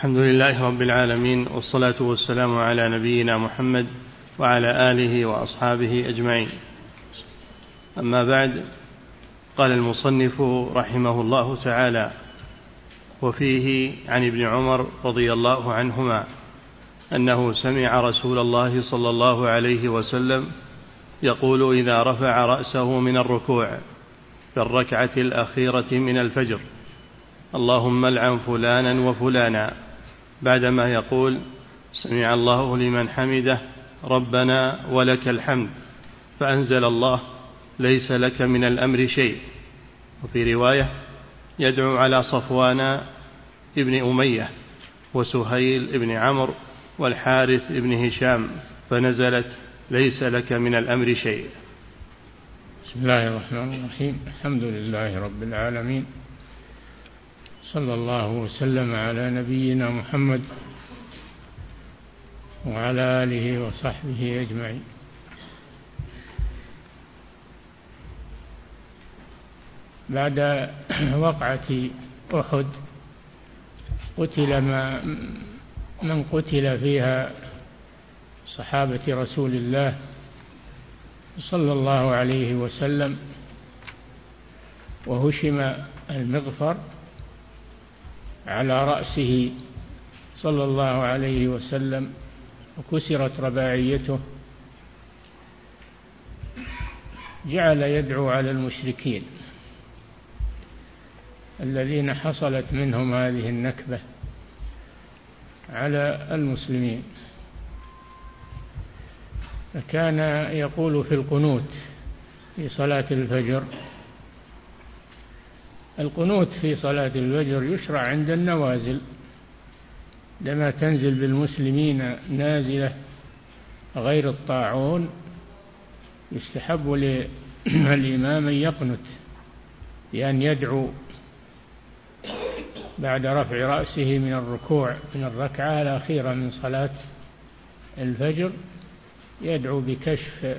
الحمد لله رب العالمين والصلاة والسلام على نبينا محمد وعلى آله وأصحابه أجمعين. أما بعد قال المصنف رحمه الله تعالى وفيه عن ابن عمر رضي الله عنهما أنه سمع رسول الله صلى الله عليه وسلم يقول إذا رفع رأسه من الركوع في الركعة الأخيرة من الفجر اللهم العن فلانا وفلانا بعدما يقول سمع الله لمن حمده ربنا ولك الحمد فأنزل الله ليس لك من الأمر شيء. وفي رواية يدعو على صفوان ابن أمية وسهيل ابن عمرو والحارث ابن هشام فنزلت ليس لك من الأمر شيء. بسم الله الرحمن الرحيم. الحمد لله رب العالمين. صلى الله وسلم على نبينا محمد وعلى آله وصحبه أجمعين. بعد وقعة أحد قتل ما من قتل فيها صحابة رسول الله صلى الله عليه وسلم وهشم المغفر على رأسه صلى الله عليه وسلم وكسرت رباعيته. جعل يدعو على المشركين الذين حصلت منهم هذه النكبة على المسلمين. فكان يقول في القنوت في صلاة الفجر القنوت في صلاة الفجر يشرع عند النوازل. لما تنزل بالمسلمين نازلة غير الطاعون يستحب للإمام أن يقنت بأن يدعو بعد رفع رأسه من الركوع من الركعة الأخيرة من صلاة الفجر يدعو بكشف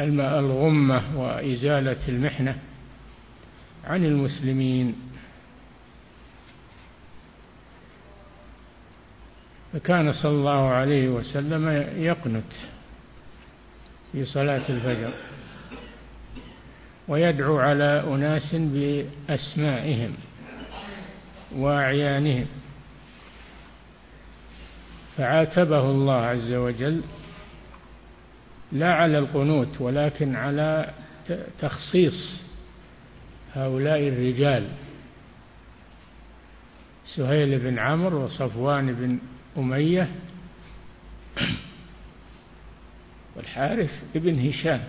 الغمة وإزالة المحنة. عن المسلمين. فكان صلى الله عليه وسلم يقنت في صلاة الفجر ويدعو على أناس بأسمائهم وأعيانهم فعاتبه الله عز وجل لا على القنوت ولكن على تخصيص هؤلاء الرجال سهيل بن عمرو وصفوان بن أمية والحارث بن هشام.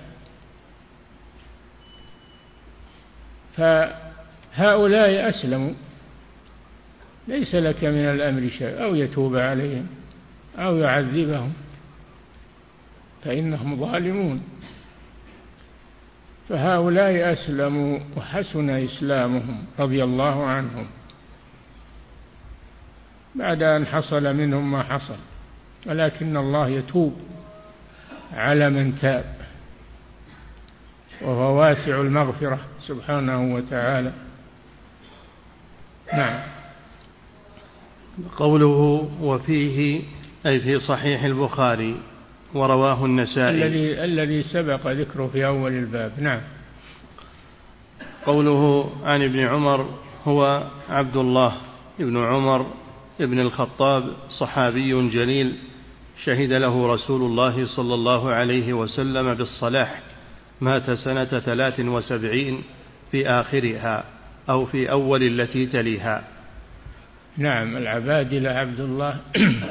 فهؤلاء أسلموا ليس لك من الأمر شيء أو يتوب عليهم أو يعذبهم فإنهم ظالمون. فهؤلاء أسلموا وحسن إسلامهم رضي الله عنهم. بعد أن حصل منهم ما حصل ولكن الله يتوب على من تاب وهو واسع المغفرة سبحانه وتعالى. نعم. قوله وفيه أي في صحيح البخاري ورواه النسائي. الذي الذي سبق ذكره في أول الباب. نعم. قوله عن ابن عمر هو عبد الله ابن عمر ابن الخطاب صحابي جليل شهد له رسول الله صلى الله عليه وسلم بالصلاح مات سنة ثلاث وسبعين في آخرها أو في أول التي تليها. نعم. العبادلة عبد الله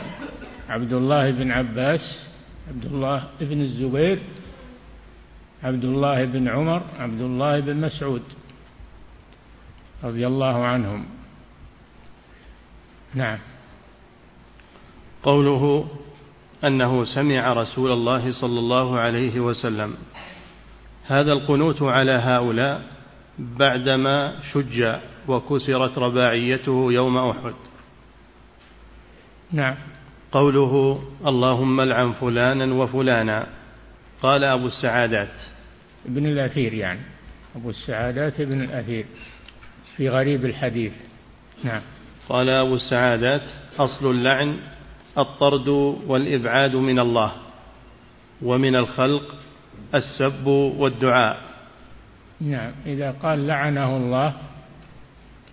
عبد الله بن عباس عبد الله بن الزبير عبد الله بن عمر عبد الله بن مسعود رضي الله عنهم. نعم. قوله أنه سمع رسول الله صلى الله عليه وسلم هذا القنوت على هؤلاء بعدما شج وكسرت رباعيته يوم أحد. نعم. قوله اللهم العن فلانا وفلانا. قال أبو السعادات. ابن الأثير يعني. أبو السعادات ابن الأثير. في غريب الحديث. نعم. قال أبو السعادات أصل اللعن الطرد والإبعاد من الله ومن الخلق السب والدعاء. نعم. إذا قال لعنه الله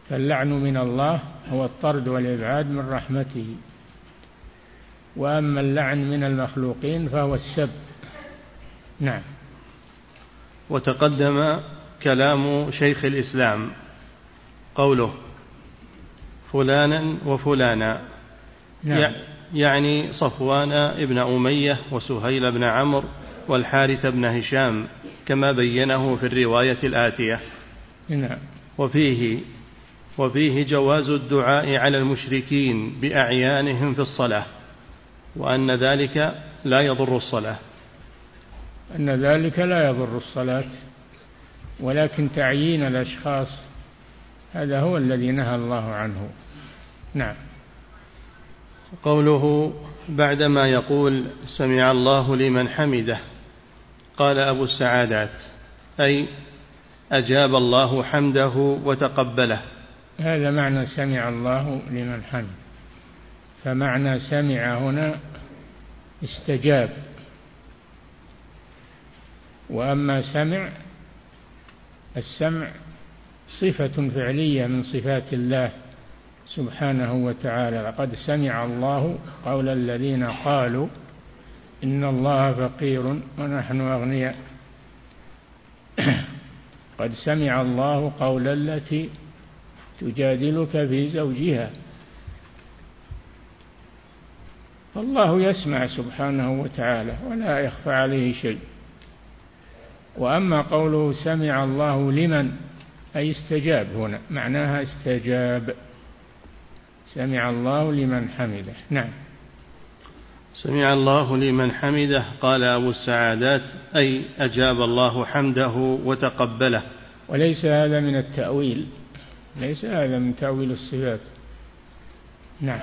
فاللعن من الله هو الطرد والإبعاد من رحمته. وأما اللعن من المخلوقين فهو السب. نعم. وتقدم كلام شيخ الإسلام. قوله فلانا وفلانا. نعم. يعني صفوان ابن أمية وسهيل بن عمرو والحارث بن هشام كما بينه في الرواية الآتية. نعم. وفيه وفيه جواز الدعاء على المشركين بأعيانهم في الصلاة. وأن ذلك لا يضر الصلاة. أن ذلك لا يضر الصلاة ولكن تعيين الأشخاص هذا هو الذي نهى الله عنه. نعم. قوله بعدما يقول سمع الله لمن حمده قال أبو السعادات أي أجاب الله حمده وتقبله. هذا معنى سمع الله لمن حمد فمعنى سمع هنا استجاب. وأما سمع السمع صفة فعلية من صفات الله سبحانه وتعالى. لقد سمع الله قول الذين قالوا إن الله فقير ونحن أغنياء. قد سمع الله قول التي تجادلك في زوجها. فالله يسمع سبحانه وتعالى ولا يخفى عليه شيء. وأما قوله سمع الله لمن أي استجاب هنا معناها استجاب. سمع الله لمن حمده. نعم. سمع الله لمن حمده قال أبو السعادات أي أجاب الله حمده وتقبله. وليس هذا من التأويل. ليس هذا من تأويل الصفات. نعم.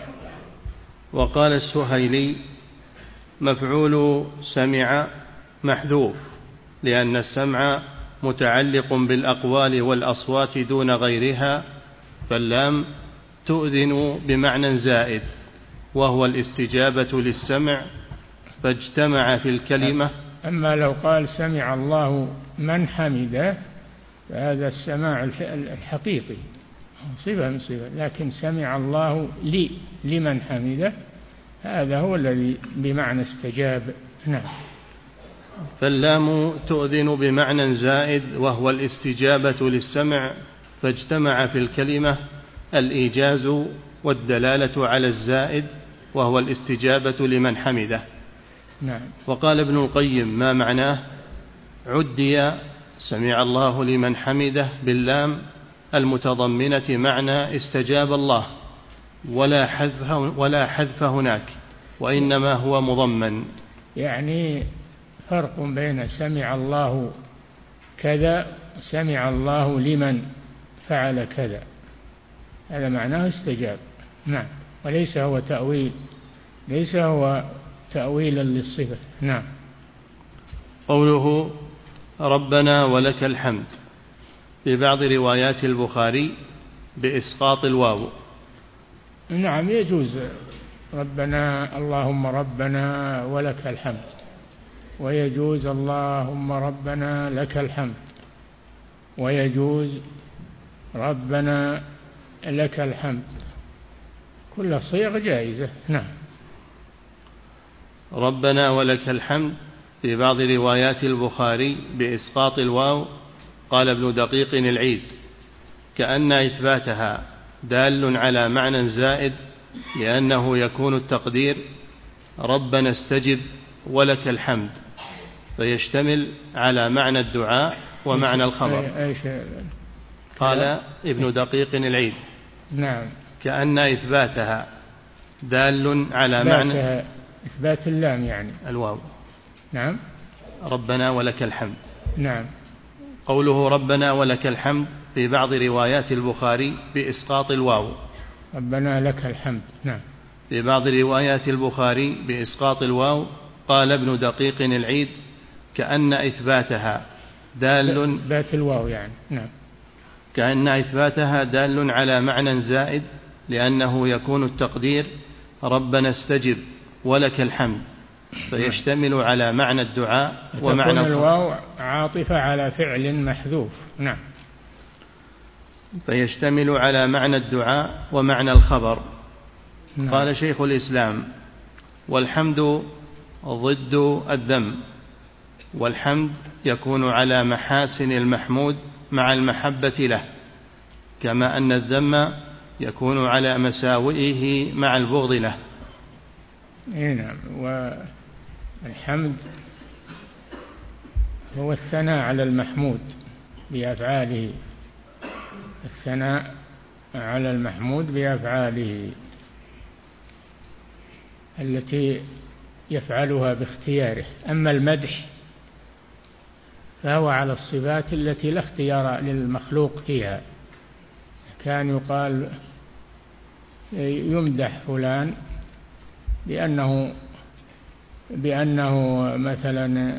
وقال السهيلي مفعول سمع محذوف لأن السمع متعلق بالأقوال والأصوات دون غيرها فاللام تؤذن بمعنى زائد وهو الاستجابة للسمع فاجتمع في الكلمة. أما لو قال سمع الله من حمده فهذا السماع الحقيقي. صفة من صفة لكن سمع الله لي لمن حمده هذا هو الذي بمعنى استجاب. نعم. فاللام تؤذن بمعنى زائد وهو الاستجابة للسمع فاجتمع في الكلمة الإيجاز والدلالة على الزائد وهو الاستجابة لمن حمده. نعم. وقال ابن القيم ما معناه؟ عدي سمع الله لمن حمده باللام المتضمنة معنى استجاب الله ولا حذف ولا حذف هناك وإنما هو مضمن. يعني فرق بين سمع الله كذا سمع الله لمن فعل كذا. هذا معناه استجاب. نعم. وليس هو تأويل ليس هو تأويلا للصفة. نعم. قوله ربنا ولك الحمد. في بعض روايات البخاري بإسقاط الواو. نعم يجوز. ربنا اللهم ربنا ولك الحمد. ويجوز اللهم ربنا لك الحمد. ويجوز ربنا لك الحمد. كل صيغ جائزة. نعم. ربنا ولك الحمد في بعض روايات البخاري بإسقاط الواو قال ابن دقيق العيد كأن إثباتها دال على معنى زائد لأنه يكون التقدير ربنا استجب ولك الحمد فيشتمل على معنى الدعاء ومعنى الخبر. قال ابن دقيق العيد نعم. كأن إثباتها دال على معنى إثبات اللام يعني. الواو. نعم. ربنا ولك الحمد. نعم. قوله ربنا ولك الحمد في بعض روايات البخاري بإسقاط الواو. ربنا لك الحمد. نعم. في بعض روايات البخاري بإسقاط الواو قال ابن دقيق العيد كأن إثباتها دال إثبات الواو يعني. نعم. كأن إثباتها دال على معنى زائد لأنه يكون التقدير ربنا استجب ولك الحمد. فيشتمل على معنى الدعاء ومعنى الواو عاطفة على فعل محذوف. نعم. فيشتمل على معنى الدعاء ومعنى الخبر. نعم. قال شيخ الإسلام والحمد ضد الذم والحمد يكون على محاسن المحمود مع المحبة له كما أن الذم يكون على مساوئه مع البغض له. اي نعم. والحمد هو الثناء على المحمود بأفعاله. الثناء على المحمود بأفعاله التي يفعلها باختياره. أما المدح فهو على الصفات التي لا اختيار للمخلوق فيها. كان يقال يمدح فلان بأنه بأنه مثلا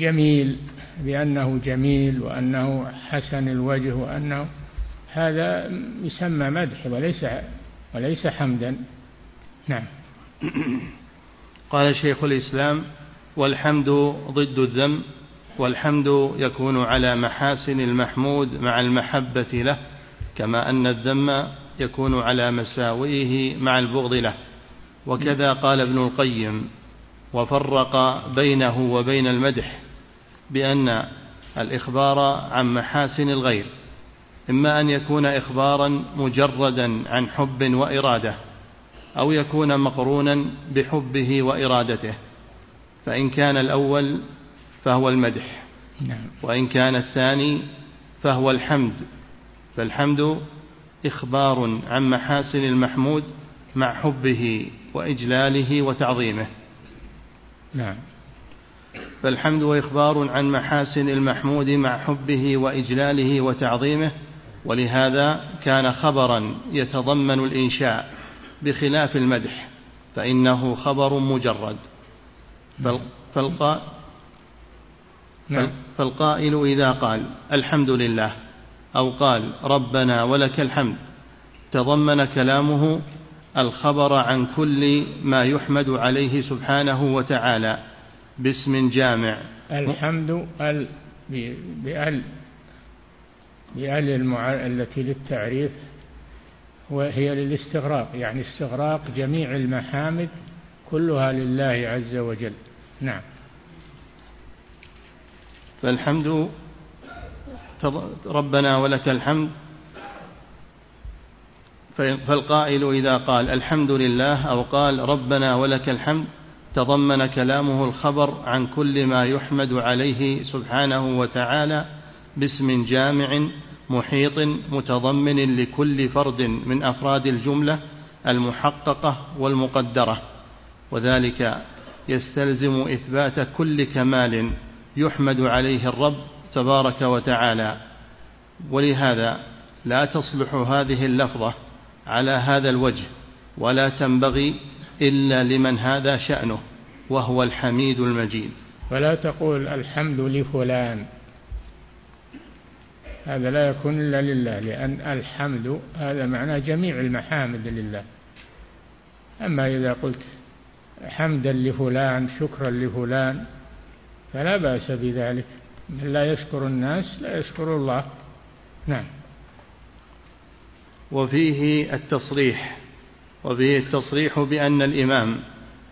جميل بأنه جميل وأنه حسن الوجه وأنه هذا يسمى مدح وليس وليس حمدا. نعم. قال شيخ الإسلام والحمد ضد الذم والحمد يكون على محاسن المحمود مع المحبة له كما أن الذم يكون على مساوئه مع البغض له. وكذا قال ابن القيم وفرق بينه وبين المدح بأن الإخبار عن محاسن الغير إما أن يكون إخبارا مجردا عن حب وإرادة أو يكون مقرونا بحبه وإرادته فإن كان الأول فهو المدح نعم. وإن كان الثاني فهو الحمد فالحمد إخبار عن محاسن المحمود مع حبه وإجلاله وتعظيمه. نعم. فالحمد إخبار عن محاسن المحمود مع حبه وإجلاله وتعظيمه ولهذا كان خبرا يتضمن الإنشاء بخلاف المدح فإنه خبر مجرد. فالقائل نعم. فالقائل إذا قال الحمد لله أو قال ربنا ولك الحمد تضمن كلامه الخبر عن كل ما يحمد عليه سبحانه وتعالى. باسم جامع. الحمد ال بأل بأل المع... التي للتعريف وهي للاستغراق يعني استغراق جميع المحامد كلها لله عز وجل. نعم. فالحمد ربنا ولك الحمد فالقائل إذا قال الحمد لله أو قال ربنا ولك الحمد تضمن كلامه الخبر عن كل ما يحمد عليه سبحانه وتعالى باسم جامع محيط متضمن لكل فرد من أفراد الجملة المحققة والمقدرة. وذلك يستلزم إثبات كل كمال يحمد عليه الرب تبارك وتعالى. ولهذا لا تصلح هذه اللفظة على هذا الوجه ولا تنبغي إلا لمن هذا شأنه وهو الحميد المجيد. ولا تقول الحمد لفلان. هذا لا يكون إلا لله لأن الحمد هذا معنى جميع المحامد لله. أما إذا قلت حمدا لفلان شكرا لفلان فلا بأس بذلك. من لا يشكر الناس لا يشكر الله. نعم. وفيه التصريح وفيه التصريح بأن الإمام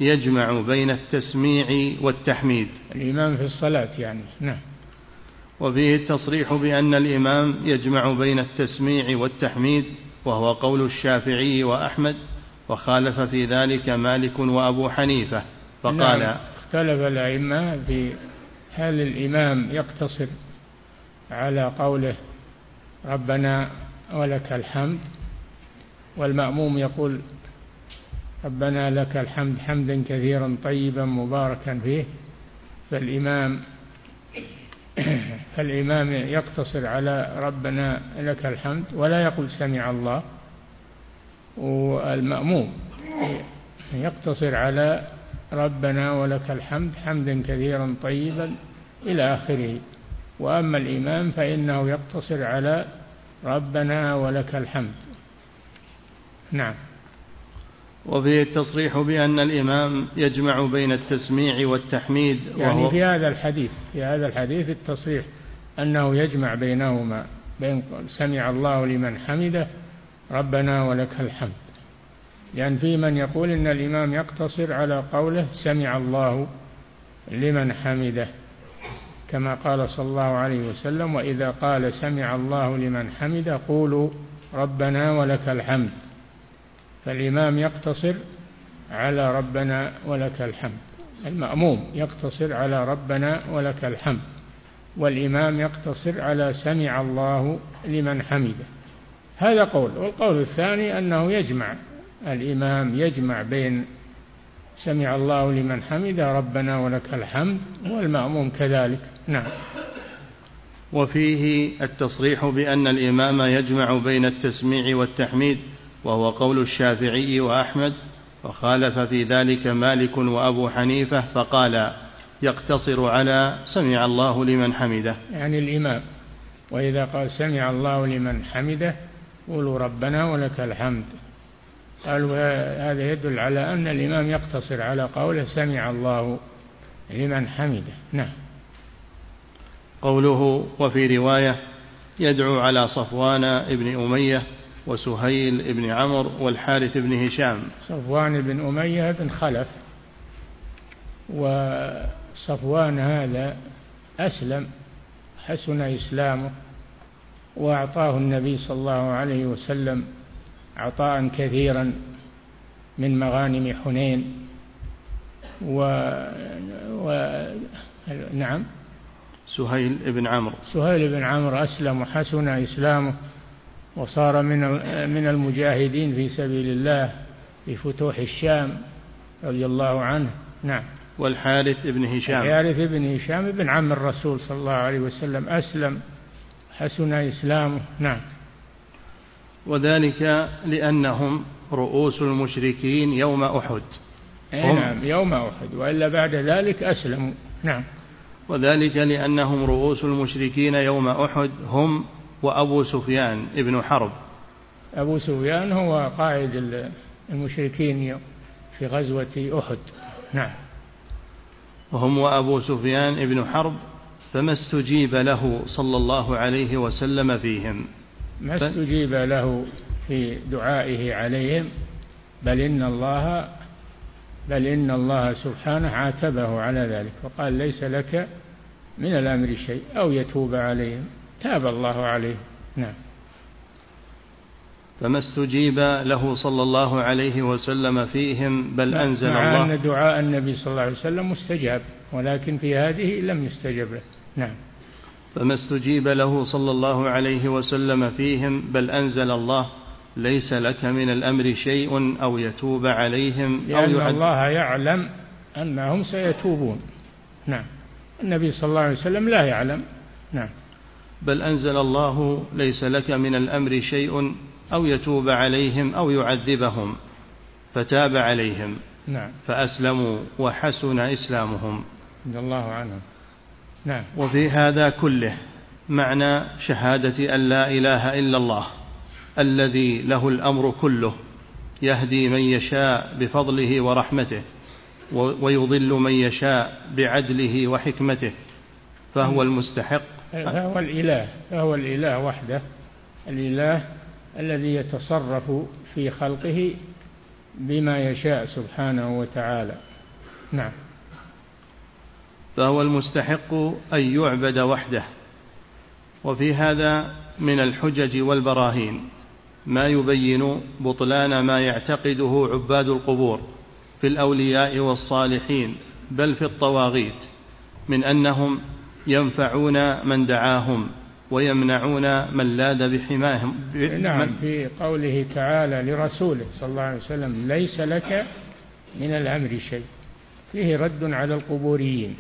يجمع بين التسميع والتحميد. الإمام في الصلاة يعني نعم. وفيه التصريح بأن الإمام يجمع بين التسميع والتحميد وهو قول الشافعي وأحمد وخالف في ذلك مالك وأبو حنيفة. فقال نعم اختلف الأئمة في هل الإمام يقتصر على قوله ربنا ولك الحمد. والمأموم يقول ربنا لك الحمد حمدا كثيرا طيبا مباركا فيه. فالإمام فالإمام يقتصر على ربنا لك الحمد ولا يقول سمع الله. والمأموم يقتصر على ربنا ولك الحمد حمدا كثيرا طيبا إلى آخره. وأما الإمام فإنه يقتصر على ربنا ولك الحمد. نعم. وفيه التصريح بأن الإمام يجمع بين التسميع والتحميد يعني وهو في هذا الحديث في هذا الحديث التصريح أنه يجمع بينهما بين سمع الله لمن حمده ربنا ولك الحمد. لأن في من يقول إن الإمام يقتصر على قوله سمع الله لمن حمده. كما قال صلى الله عليه وسلم وإذا قال سمع الله لمن حمده قولوا ربنا ولك الحمد. فالإمام يقتصر على ربنا ولك الحمد. المأموم يقتصر على ربنا ولك الحمد. والإمام يقتصر على سمع الله لمن حمده. هذا قول. والقول الثاني أنه يجمع الإمام يجمع بين سمع الله لمن حمده ربنا ولك الحمد والمأموم كذلك. نعم. وفيه التصريح بأن الإمام يجمع بين التسميع والتحميد وهو قول الشافعي وأحمد وخالف في ذلك مالك وأبو حنيفة فقال يقتصر على سمع الله لمن حمده. يعني الإمام. وإذا قال سمع الله لمن حمده قولوا ربنا ولك الحمد. قالوا هذا يدل على أن الإمام يقتصر على قوله سمع الله لمن حمده. نعم. قوله وفي رواية يدعو على صفوان ابن أمية وسهيل ابن عمرو والحارث بن هشام. صفوان بن أمية بن خلف وصفوان هذا أسلم حسن إسلامه وأعطاه النبي صلى الله عليه وسلم عطاء كثيرا من مغانم حنين و... و... نعم. سهيل بن عمرو. سهيل بن عمرو أسلم وحسن إسلامه وصار من من المجاهدين في سبيل الله في فتوح الشام رضي الله عنه. نعم. والحارث بن هشام. الحارث بن هشام بن عم الرسول صلى الله عليه وسلم أسلم حسن إسلامه. نعم. وذلك لأنهم رؤوس المشركين يوم أحد. نعم يوم أحد وإلا بعد ذلك أسلموا. نعم. وذلك لأنهم رؤوس المشركين يوم أحد هم وأبو سفيان ابن حرب. أبو سفيان هو قائد المشركين في غزوة أحد. نعم. وهم وأبو سفيان ابن حرب فما استجيب له صلى الله عليه وسلم فيهم. ما استجيب له في دعائه عليهم بل إن الله بل إن الله سبحانه عاتبه على ذلك وقال ليس لك من الأمر شيء أو يتوب عليهم تاب الله عليه نعم. فما استجيب له صلى الله عليه وسلم فيهم بل أنزل مع الله؟ أن دعاء النبي صلى الله عليه وسلم مستجاب ولكن في هذه لم يستجب له. نعم. فما استجيب له صلى الله عليه وسلم فيهم بل أنزل الله ليس لك من الأمر شيء أو يتوب عليهم لأن أو يعد الله يعلم أنهم سيتوبون. نعم. النبي صلى الله عليه وسلم لا يعلم. نعم. بل أنزل الله ليس لك من الأمر شيء أو يتوب عليهم أو يعذبهم فتاب عليهم. نعم. فأسلموا وحسن إسلامهم. رضي الله عنهم. نعم. وفي هذا كله معنى شهادة أن لا إله إلا الله الذي له الأمر كله يهدي من يشاء بفضله ورحمته ويضل من يشاء بعدله وحكمته فهو المستحق. فهو الإله فهو الإله وحده الإله الذي يتصرف في خلقه بما يشاء سبحانه وتعالى. نعم. فهو المستحق أن يعبد وحده. وفي هذا من الحجج والبراهين ما يبين بطلان ما يعتقده عباد القبور في الأولياء والصالحين بل في الطواغيت من أنهم ينفعون من دعاهم ويمنعون من لاذ بحماهم. نعم في قوله تعالى لرسوله صلى الله عليه وسلم ليس لك من الأمر شيء. فيه رد على القبوريين.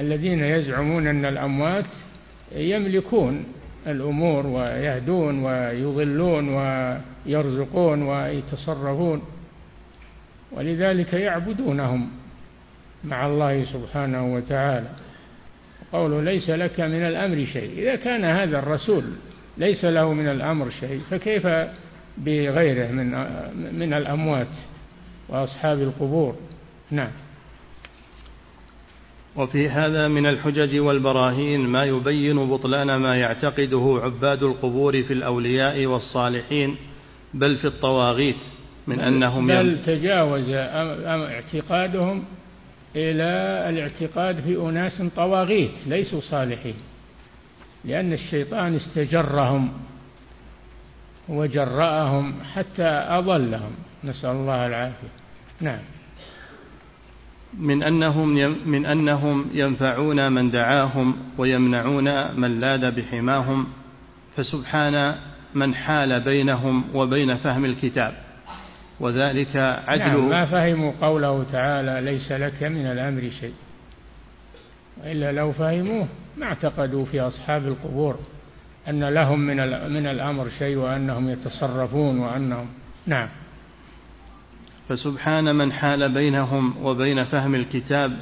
الذين يزعمون أن الأموات يملكون الأمور ويهدون ويضلون ويرزقون ويتصرفون ولذلك يعبدونهم مع الله سبحانه وتعالى. قوله ليس لك من الأمر شيء. إذا كان هذا الرسول ليس له من الأمر شيء فكيف بغيره من من الأموات وأصحاب القبور؟ نعم. وفي هذا من الحجج والبراهين ما يبين بطلان ما يعتقده عباد القبور في الأولياء والصالحين بل في الطواغيت من أنهم بل تجاوز اعتقادهم إلى الاعتقاد في أناس طواغيت ليسوا صالحين لأن الشيطان استجرهم وجرأهم حتى أضلهم. نسأل الله العافية. نعم. من أنهم من أنهم ينفعون من دعاهم ويمنعون من لاذ بحماهم فسبحان من حال بينهم وبين فهم الكتاب. وذلك عدل نعم ما فهموا قوله تعالى ليس لك من الأمر شيء. وإلا لو فهموه ما اعتقدوا في أصحاب القبور أن لهم من من الأمر شيء وأنهم يتصرفون وأنهم نعم. فسبحان من حال بينهم وبين فهم الكتاب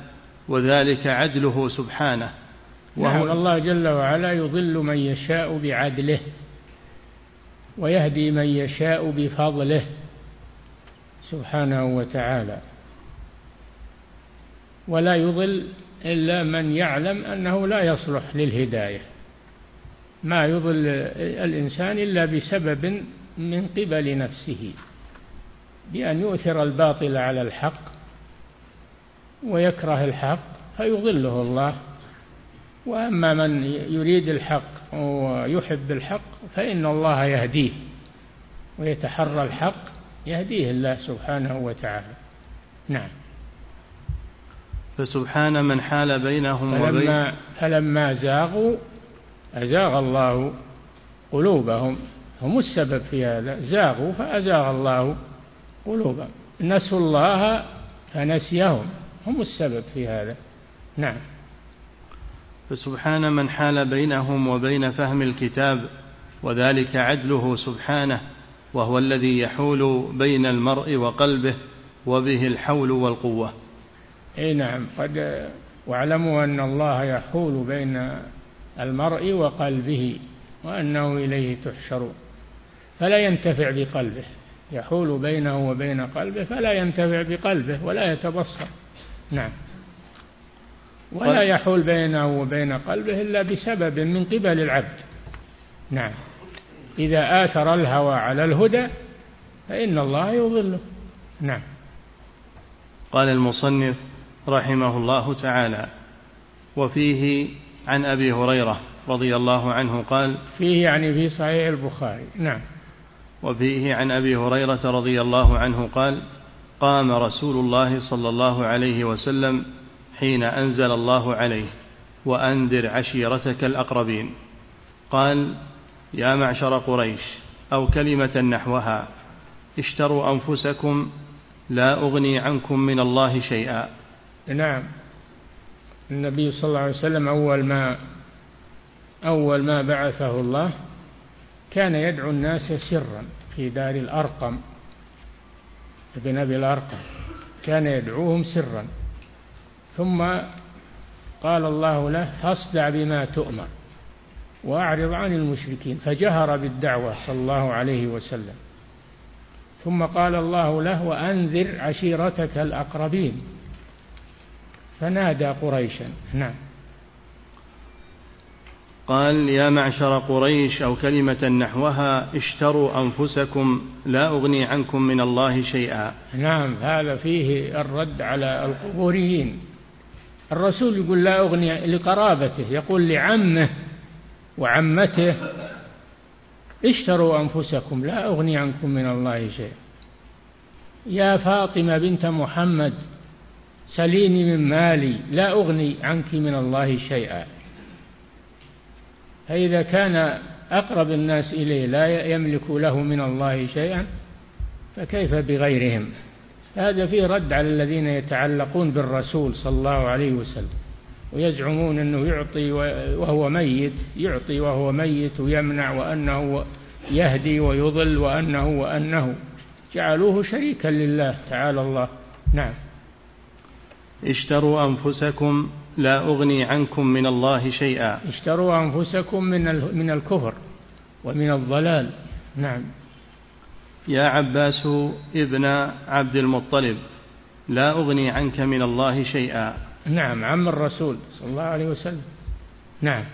وذلك عدله سبحانه. وهو نعم الله جل وعلا يضل من يشاء بعدله ويهدي من يشاء بفضله سبحانه وتعالى. ولا يضل إلا من يعلم أنه لا يصلح للهداية. ما يضل الإنسان إلا بسبب من قبل نفسه. بأن يؤثر الباطل على الحق ويكره الحق فيضله الله. وأما من يريد الحق ويحب الحق فإن الله يهديه ويتحرى الحق يهديه الله سبحانه وتعالى. نعم. فسبحان من حال بينهم فلما, وبين فلما زاغوا أزاغ الله قلوبهم. هم السبب في هذا. زاغوا فأزاغ الله قلوبهم. نسوا الله فنسيهم. هم السبب في هذا. نعم. فسبحان من حال بينهم وبين فهم الكتاب وذلك عدله سبحانه وهو الذي يحول بين المرء وقلبه وبه الحول والقوة. إي نعم. قد واعلموا أن الله يحول بين المرء وقلبه وأنه إليه تحشرون فلا ينتفع بقلبه. يحول بينه وبين قلبه فلا ينتفع بقلبه ولا يتبصر. نعم. ولا يحول بينه وبين قلبه إلا بسبب من قبل العبد. نعم. إذا آثر الهوى على الهدى فإن الله يضله. نعم. قال المصنف رحمه الله تعالى وفيه عن أبي هريرة رضي الله عنه قال فيه يعني في صحيح البخاري. نعم. وفيه عن أبي هريرة رضي الله عنه قال قام رسول الله صلى الله عليه وسلم حين أنزل الله عليه وأنذر عشيرتك الأقربين. قال يا معشر قريش أو كلمة نحوها اشتروا أنفسكم لا أغني عنكم من الله شيئا. نعم. النبي صلى الله عليه وسلم أول ما أول ما بعثه الله كان يدعو الناس سرا في دار الأرقم ابن أبي الأرقم. كان يدعوهم سرا. ثم قال الله له فاصدع بما تؤمر وأعرض عن المشركين. فجهر بالدعوة صلى الله عليه وسلم. ثم قال الله له وأنذر عشيرتك الأقربين. فنادى قريشا. نعم. قال يا معشر قريش أو كلمة نحوها اشتروا أنفسكم لا أغني عنكم من الله شيئا. نعم هذا فيه الرد على القبوريين. الرسول يقول لا أغني لقرابته يقول لعمه وعمته اشتروا أنفسكم لا أغني عنكم من الله شيئا. يا فاطمة بنت محمد سليني من مالي لا أغني عنك من الله شيئا. فإذا كان أقرب الناس إليه لا يملك له من الله شيئا فكيف بغيرهم؟ هذا فيه رد على الذين يتعلقون بالرسول صلى الله عليه وسلم ويزعمون أنه يعطي وهو ميت يعطي وهو ميت ويمنع وأنه يهدي ويضل وأنه وأنه جعلوه شريكا لله تعالى الله. نعم. اشتروا أنفسكم لا أغني عنكم من الله شيئا. اشتروا أنفسكم من من الكفر ومن الضلال. نعم. يا عباس ابن عبد المطلب لا أغني عنك من الله شيئا. نعم عم الرسول صلى الله عليه وسلم. نعم.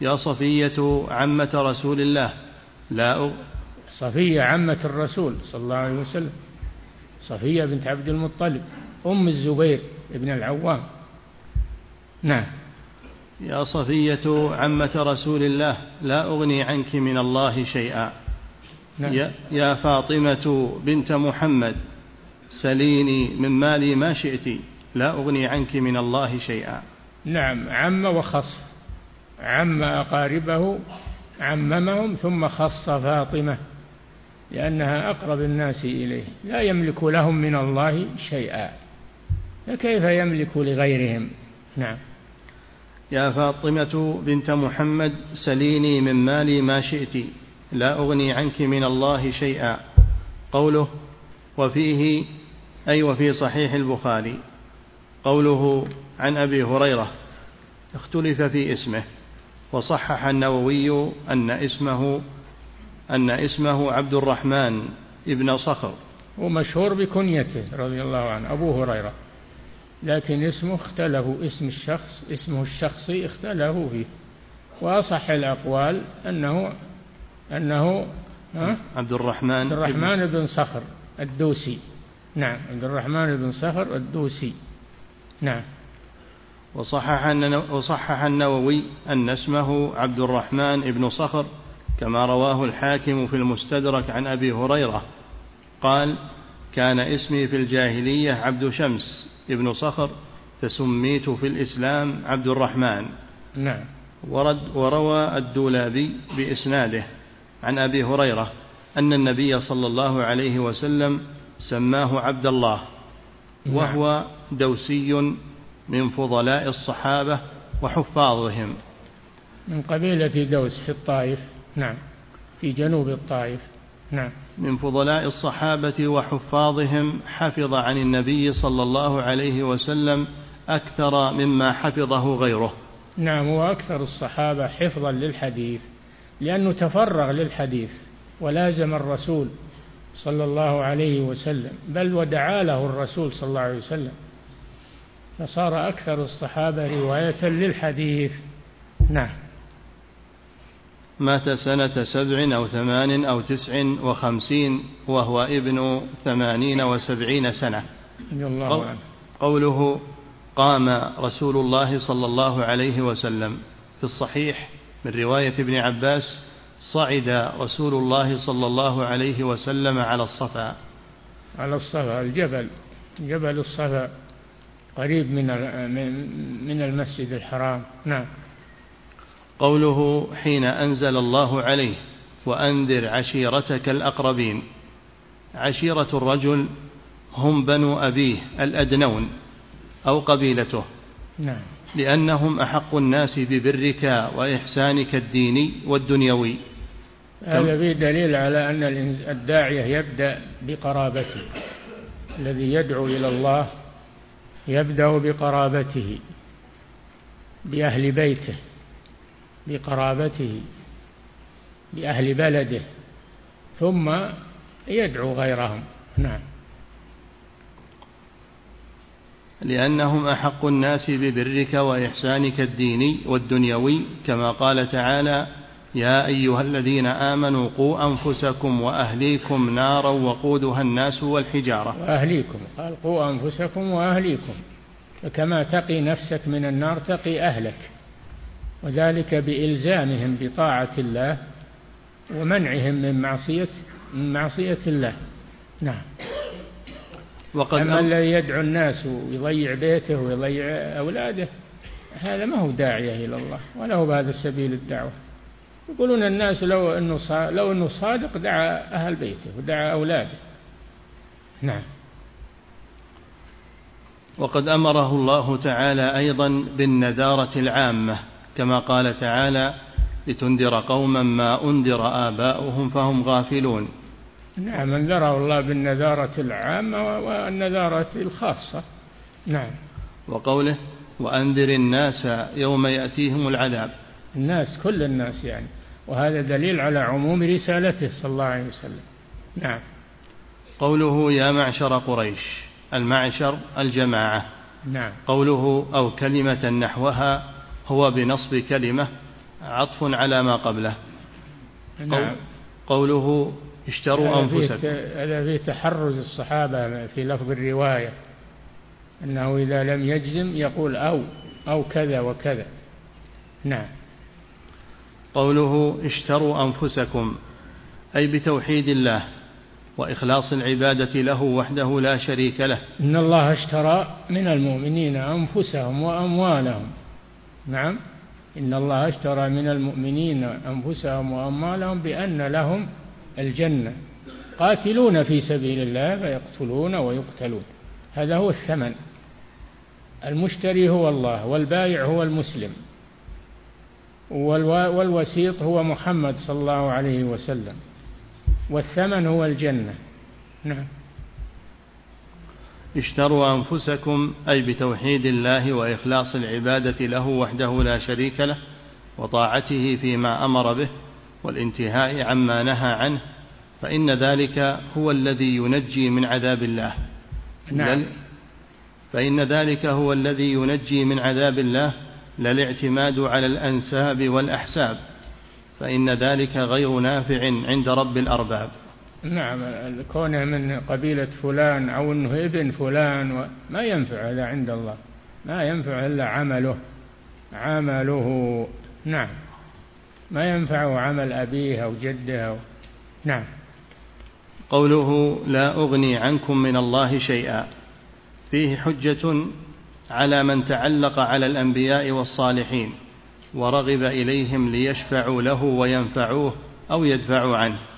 يا صفية عمة رسول الله لا أغ... صفية عمة الرسول صلى الله عليه وسلم. صفية بنت عبد المطلب أم الزبير بن العوام. نعم. يا صفية عمة رسول الله لا أغني عنك من الله شيئا. نعم. يا, يا فاطمة بنت محمد سليني من مالي ما شئت لا أغني عنك من الله شيئا. نعم. عم وخص. عم أقاربه عممهم ثم خص فاطمة لأنها أقرب الناس إليه. لا يملك لهم من الله شيئا. فكيف يملك لغيرهم؟ نعم. يا فاطمة بنت محمد سليني من مالي ما شئت. لا أغني عنك من الله شيئا. قوله وفيه أي وفي صحيح البخاري. قوله عن أبي هريرة اختلف في اسمه. وصحح النووي أن اسمه أن اسمه عبد الرحمن ابن صخر. ومشهور بكنيته رضي الله عنه أبو هريرة. لكن اسمه اختلفوا اسم الشخص اسمه الشخصي اختلفوا فيه. وأصح الأقوال أنه أنه ها؟ عبد الرحمن عبد الرحمن بن صخر الدوسي. نعم عبد الرحمن بن صخر الدوسي. نعم. وصحح وصحح النووي أن اسمه عبد الرحمن بن صخر كما رواه الحاكم في المستدرك عن أبي هريرة. قال كان اسمي في الجاهلية عبد شمس. ابن صخر فسميت في الإسلام عبد الرحمن. نعم. ورد وروى الدولابي بإسناده عن أبي هريرة أن النبي صلى الله عليه وسلم سماه عبد الله نعم. وهو دوسي من فضلاء الصحابة وحفاظهم. من قبيلة دوس في الطائف نعم في جنوب الطائف. نعم. من فضلاء الصحابة وحفاظهم حفظ عن النبي صلى الله عليه وسلم أكثر مما حفظه غيره. نعم هو أكثر الصحابة حفظا للحديث لأنه تفرغ للحديث ولازم الرسول صلى الله عليه وسلم بل ودعا له الرسول صلى الله عليه وسلم. فصار أكثر الصحابة رواية للحديث. نعم. مات سنة سبع أو ثمان أو تسع وخمسين وهو ابن ثمانين وسبعين سنة. الله عنه. قوله قام رسول الله صلى الله عليه وسلم في الصحيح من رواية ابن عباس صعد رسول الله صلى الله عليه وسلم على الصفا. على الصفا الجبل جبل الصفا قريب من من المسجد الحرام. نعم. قوله حين أنزل الله عليه وأنذر عشيرتك الأقربين. عشيرة الرجل هم بنو أبيه الأدنون أو قبيلته. نعم. لأنهم أحق الناس ببرك وإحسانك الديني والدنيوي. هذا فيه دليل على أن الداعية يبدأ بقرابته. الذي يدعو إلى الله يبدأ بقرابته بأهل بيته. بقرابته بأهل بلده ثم يدعو غيرهم. نعم. لأنهم أحق الناس ببرك وإحسانك الديني والدنيوي كما قال تعالى يا أيها الذين آمنوا قوا أنفسكم وأهليكم نارا وقودها الناس والحجارة. وأهليكم. قال قوا أنفسكم وأهليكم فكما تقي نفسك من النار تقي أهلك. وذلك بإلزامهم بطاعة الله ومنعهم من معصية من معصية الله. نعم. وقد أما الذي يدعو الناس ويضيع بيته ويضيع أولاده هذا ما هو داعية إلى الله ولا هو بهذا سبيل الدعوة. يقولون الناس لو أنه لو أنه صادق دعا أهل بيته ودعا أولاده. نعم. وقد أمره الله تعالى أيضا بالنذارة العامة. كما قال تعالى لتنذر قوما ما أنذر آباؤهم فهم غافلون. نعم انذره الله بالنذارة العامة والنذارة الخاصة. نعم. وقوله وأنذر الناس يوم يأتيهم العذاب. الناس كل الناس يعني. وهذا دليل على عموم رسالته صلى الله عليه وسلم. نعم. قوله يا معشر قريش المعشر الجماعة. نعم. قوله أو كلمة نحوها هو بنصب كلمة عطف على ما قبله. نعم. قوله اشتروا أنفسكم. هذا فيه تحرز الصحابة في لفظ الرواية أنه إذا لم يجزم يقول أو أو كذا وكذا. نعم. قوله اشتروا أنفسكم أي بتوحيد الله وإخلاص العبادة له وحده لا شريك له. إن الله اشترى من المؤمنين أنفسهم وأموالهم. نعم. إن الله اشترى من المؤمنين أنفسهم وأموالهم بأن لهم الجنة. قاتلون في سبيل الله فيقتلون ويقتلون. هذا هو الثمن. المشتري هو الله والبائع هو المسلم. والوسيط هو محمد صلى الله عليه وسلم. والثمن هو الجنة. نعم. اشتروا أنفسكم أي بتوحيد الله وإخلاص العبادة له وحده لا شريك له وطاعته فيما أمر به والانتهاء عما نهى عنه فإن ذلك هو الذي ينجي من عذاب الله. نعم. فإن ذلك هو الذي ينجي من عذاب الله لا الاعتماد على الأنساب والأحساب فإن ذلك غير نافع عند رب الأرباب. نعم كونه من قبيلة فلان أو أنه ابن فلان ما ينفع هذا عند الله. ما ينفع إلا عمله. عمله نعم. ما ينفع عمل أبيه أو جده أو نعم. قوله لا أغني عنكم من الله شيئا. فيه حجة على من تعلق على الأنبياء والصالحين ورغب إليهم ليشفعوا له وينفعوه أو يدفعوا عنه.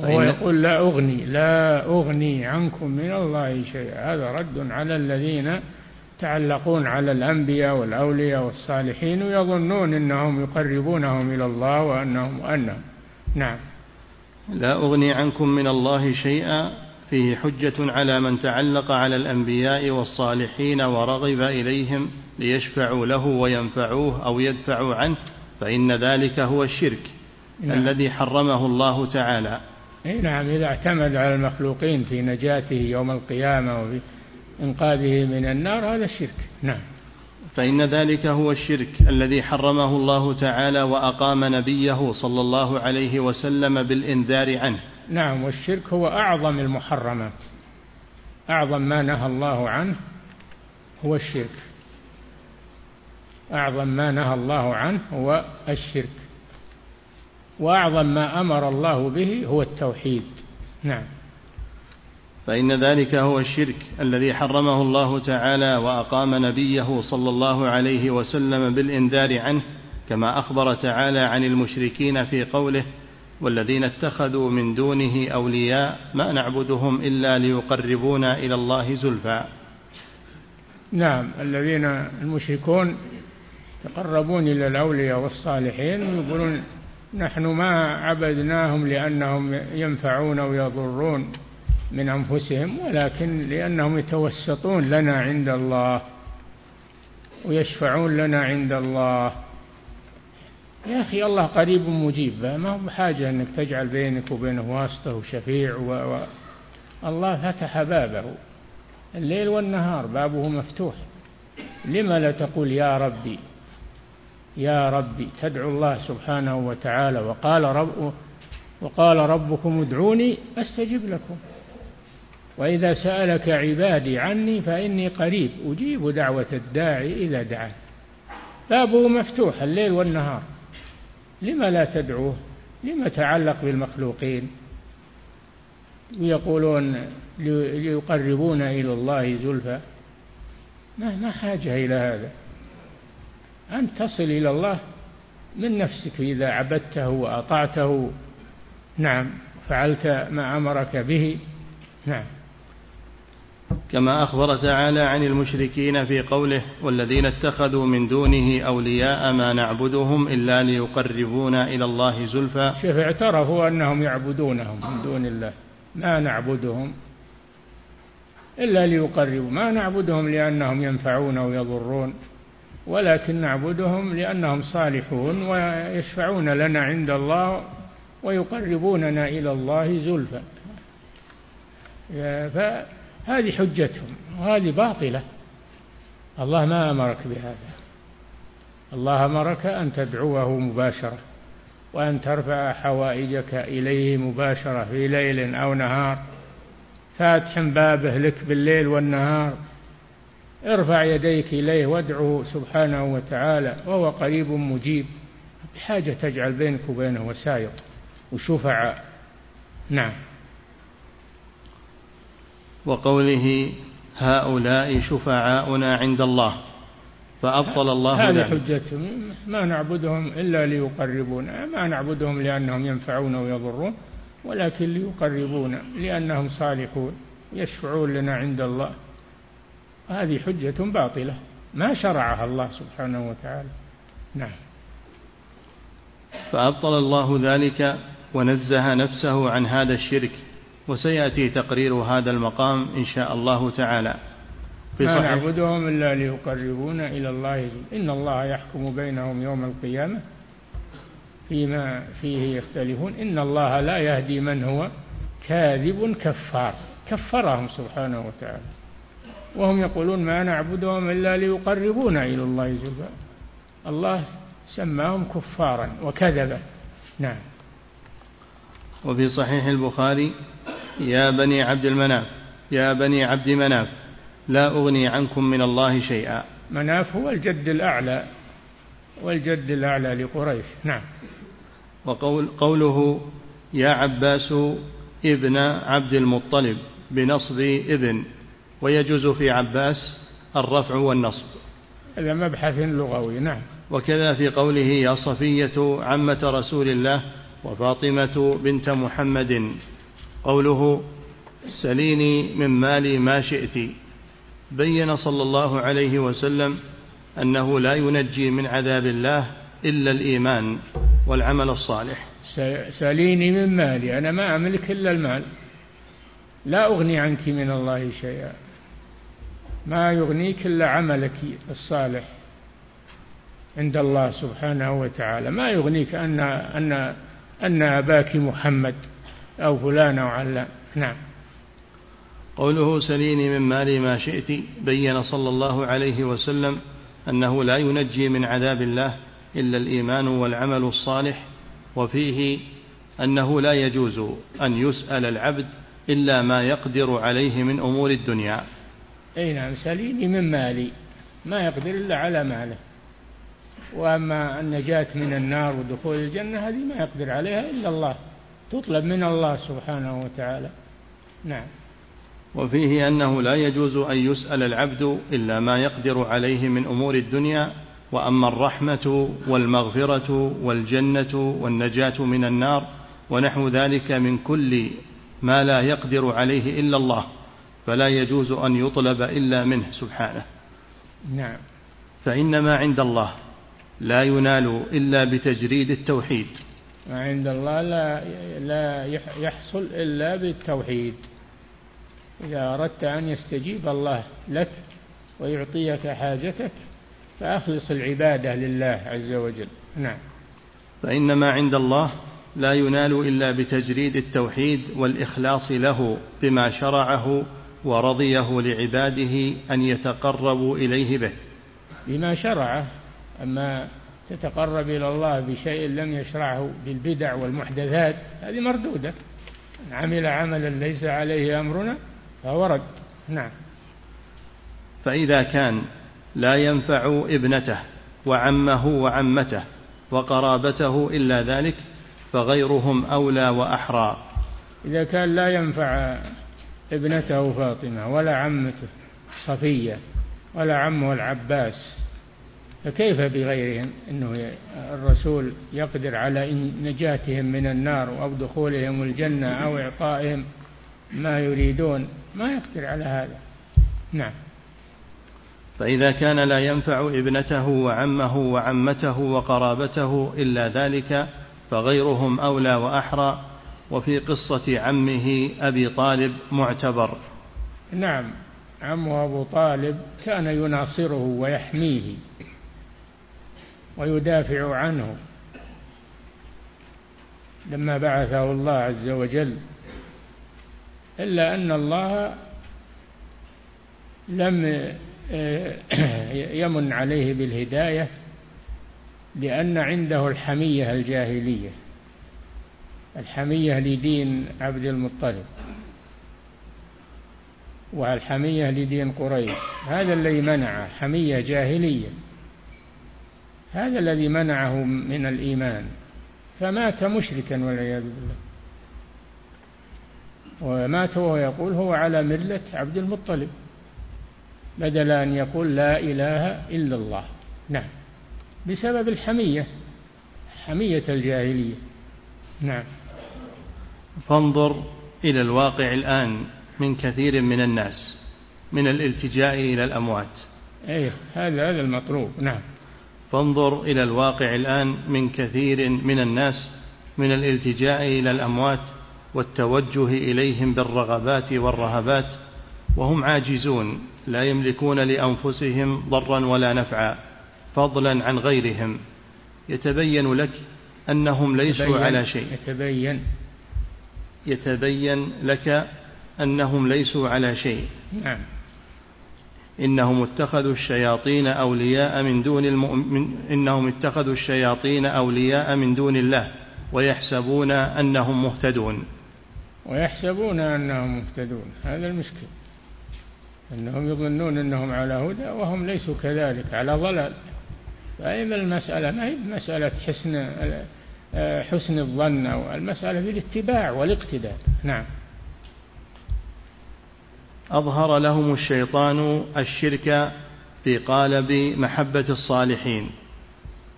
هو يقول لا أغني لا أغني عنكم من الله شيئا. هذا رد على الذين يتعلقون على الأنبياء والأولياء والصالحين ويظنون أنهم يقربونهم إلى الله وأنهم أنهم نعم. لا أغني عنكم من الله شيئا. فيه حجة على من تعلق على الأنبياء والصالحين ورغب إليهم ليشفعوا له وينفعوه أو يدفعوا عنه فإن ذلك هو الشرك نعم. الذي حرمه الله تعالى. أي نعم إذا اعتمد على المخلوقين في نجاته يوم القيامة وفي إنقاذه من النار هذا الشرك. نعم. فإن ذلك هو الشرك الذي حرمه الله تعالى وأقام نبيه صلى الله عليه وسلم بالإنذار عنه. نعم والشرك هو أعظم المحرمات. أعظم ما نهى الله عنه هو الشرك. أعظم ما نهى الله عنه هو الشرك. وأعظم ما أمر الله به هو التوحيد. نعم. فإن ذلك هو الشرك الذي حرمه الله تعالى وأقام نبيه صلى الله عليه وسلم بالإنذار عنه كما أخبر تعالى عن المشركين في قوله والذين اتخذوا من دونه أولياء ما نعبدهم إلا ليقربونا إلى الله زلفى نعم. الذين المشركون يتقربون إلى الأولياء والصالحين ويقولون نحن ما عبدناهم لأنهم ينفعون ويضرون من أنفسهم ولكن لأنهم يتوسطون لنا عند الله ويشفعون لنا عند الله. يا أخي الله قريب مجيب ما هو بحاجة أنك تجعل بينك وبينه واسطة وشفيع و... و... الله فتح بابه. الليل والنهار بابه مفتوح. لما لا تقول يا ربي؟ يا ربي تدعو الله سبحانه وتعالى. وقال رب وقال ربكم ادعوني أستجب لكم. وإذا سألك عبادي عني فإني قريب أجيب دعوة الداعي إذا دعان. بابه مفتوح الليل والنهار. لما لا تدعوه؟ لما تعلق بالمخلوقين؟ ويقولون ليقربونا إلى الله زلفى. ما ما حاجة إلى هذا. أن تصل إلى الله من نفسك إذا عبدته وأطعته. نعم. فعلت ما أمرك به. نعم. كما أخبر تعالى عن المشركين في قوله والذين اتخذوا من دونه أولياء ما نعبدهم إلا ليقربونا إلى الله زلفى. شوف اعترفوا أنهم يعبدونهم من دون الله. ما نعبدهم إلا ليقربوا. ما نعبدهم لأنهم ينفعون ويضرون ولكن نعبدهم لأنهم صالحون ويشفعون لنا عند الله ويقربوننا إلى الله زلفى. فهذه حجتهم وهذه باطلة. الله ما أمرك بهذا. الله أمرك أن تدعوه مباشرة وأن ترفع حوائجك إليه مباشرة في ليل أو نهار. فاتح بابه لك بالليل والنهار. ارفع يديك إليه وادعه سبحانه وتعالى وهو قريب مجيب. بحاجة تجعل بينك وبينه وسائط وشفعاء. نعم. وقوله هؤلاء شفعاؤنا عند الله. فأبطل الله هذه حجتهم ما نعبدهم إلا ليقربونا. ما نعبدهم لأنهم ينفعون ويضرون ولكن ليقربونا لأنهم صالحون يشفعون لنا عند الله. هذه حجة باطلة ما شرعها الله سبحانه وتعالى. نعم. فأبطل الله ذلك ونزه نفسه عن هذا الشرك وسيأتي تقرير هذا المقام إن شاء الله تعالى. في ما نعبدهم إلا ليقربونا إلى الله. إن الله يحكم بينهم يوم القيامة فيما فيه يختلفون. إن الله لا يهدي من هو كاذب كفار. كفرهم سبحانه وتعالى. وهم يقولون ما نعبدهم إلا ليقربونا إلى الله زلفى الله سماهم كفارا وكذبا. نعم. وفي صحيح البخاري يا بني عبد المناف يا بني عبد مناف لا أغني عنكم من الله شيئا. مناف هو الجد الأعلى والجد الأعلى لقريش. نعم. وقول قوله يا عباس ابن عبد المطلب بنصب ابن ويجوز في عباس الرفع والنصب. هذا مبحث لغوي نعم. وكذا في قوله يا صفية عمة رسول الله وفاطمة بنت محمد. قوله سليني من مالي ما شئت. بين صلى الله عليه وسلم أنه لا ينجي من عذاب الله إلا الإيمان والعمل الصالح. سليني من مالي أنا ما أملك إلا المال. لا أغني عنك من الله شيئا. ما يغنيك إلا عملك الصالح عند الله سبحانه وتعالى. ما يغنيك أن أن أن أباك محمد أو فلان أو علان. نعم. قوله سليني من مالي ما شئت بين صلى الله عليه وسلم أنه لا ينجي من عذاب الله إلا الإيمان والعمل الصالح وفيه أنه لا يجوز أن يسأل العبد إلا ما يقدر عليه من أمور الدنيا. أي نعم سليني من مالي. ما يقدر إلا على ماله. وأما النجاة من النار ودخول الجنة هذه ما يقدر عليها إلا الله. تطلب من الله سبحانه وتعالى. نعم. وفيه أنه لا يجوز أن يسأل العبد إلا ما يقدر عليه من أمور الدنيا. وأما الرحمة والمغفرة والجنة والنجاة من النار ونحو ذلك من كل ما لا يقدر عليه إلا الله. فلا يجوز أن يطلب إلا منه سبحانه. نعم. فإن ما عند الله لا ينال إلا بتجريد التوحيد. ما عند الله لا لا يحصل إلا بالتوحيد. إذا أردت أن يستجيب الله لك ويعطيك حاجتك فأخلص العبادة لله عز وجل. نعم. فإن ما عند الله لا ينال إلا بتجريد التوحيد والإخلاص له بما شرعه ورضيه لعباده أن يتقربوا إليه به. بما شرعه أما تتقرب إلى الله بشيء لم يشرعه بالبدع والمحدثات هذه مردودة. من عمل عملا ليس عليه أمرنا فهو رد. نعم. فإذا كان لا ينفع ابنته وعمه وعمته وقرابته إلا ذلك فغيرهم أولى وأحرى. إذا كان لا ينفع ابنته فاطمة ولا عمته صفية ولا عمه العباس فكيف بغيرهم؟ إنه الرسول يقدر على نجاتهم من النار أو دخولهم الجنة أو إعطائهم ما يريدون ما يقدر على هذا. نعم. فإذا كان لا ينفع ابنته وعمه وعمته وقرابته إلا ذلك فغيرهم أولى وأحرى. وفي قصة عمه أبي طالب معتبر. نعم عمه أبو طالب كان يناصره ويحميه ويدافع عنه. لما بعثه الله عز وجل إلا أن الله لم آه، يمن عليه بالهداية لأن عنده الحمية الجاهلية. الحمية لدين عبد المطلب والحمية لدين قريش. هذا الذي منعه حمية جاهلية. هذا الذي منعه من الإيمان. فمات مشركا والعياذ بالله. ومات وهو يقول هو على ملة عبد المطلب بدل أن يقول لا إله إلا الله. نعم. بسبب الحمية حمية الجاهلية. نعم. فانظر إلى الواقع الآن من كثير من الناس من الالتجاء إلى الأموات. أيه هذا هذا المطلوب نعم. فانظر إلى الواقع الآن من كثير من الناس من الالتجاء إلى الأموات والتوجه إليهم بالرغبات والرهبات وهم عاجزون لا يملكون لأنفسهم ضرا ولا نفعا فضلا عن غيرهم. يتبين لك أنهم ليسوا على شيء. يتبين. يتبين لك أنهم ليسوا على شيء. نعم. إنهم اتخذوا الشياطين أولياء من دون المؤمن إنهم اتخذوا الشياطين أولياء من دون الله ويحسبون أنهم مهتدون. ويحسبون أنهم مهتدون. هذا المشكل. أنهم يظنون أنهم على هدى وهم ليسوا كذلك على ضلال. فأيضا المسألة ما هي مسألة حسن حسن الظن أو المسألة في الاتباع والاقتداء. نعم. أظهر لهم الشيطان الشرك في قالب محبة الصالحين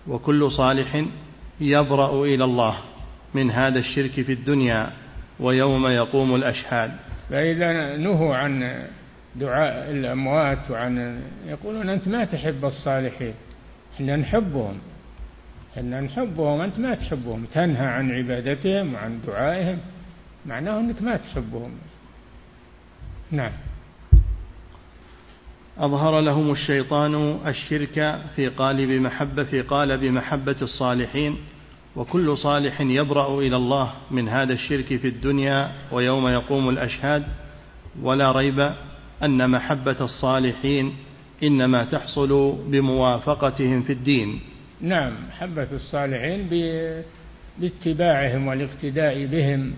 وكل صالح يبرأ إلى الله من هذا الشرك في الدنيا ويوم يقوم الأشهاد. فإذا نهوا عن دعاء الأموات وعن يقولون أنت ما تحب الصالحين إحنا نحبهم. إحنا نحبهم أنت ما تحبهم. تنهى عن عبادتهم وعن دعائهم. معناه أنك ما تحبهم. نعم. أظهر لهم الشيطان الشرك في قالب محبة في قالب محبة الصالحين وكل صالح يبرأ إلى الله من هذا الشرك في الدنيا ويوم يقوم الأشهاد. ولا ريب أن محبة الصالحين إنما تحصل بموافقتهم في الدين. نعم محبة الصالحين باتباعهم والاقتداء بهم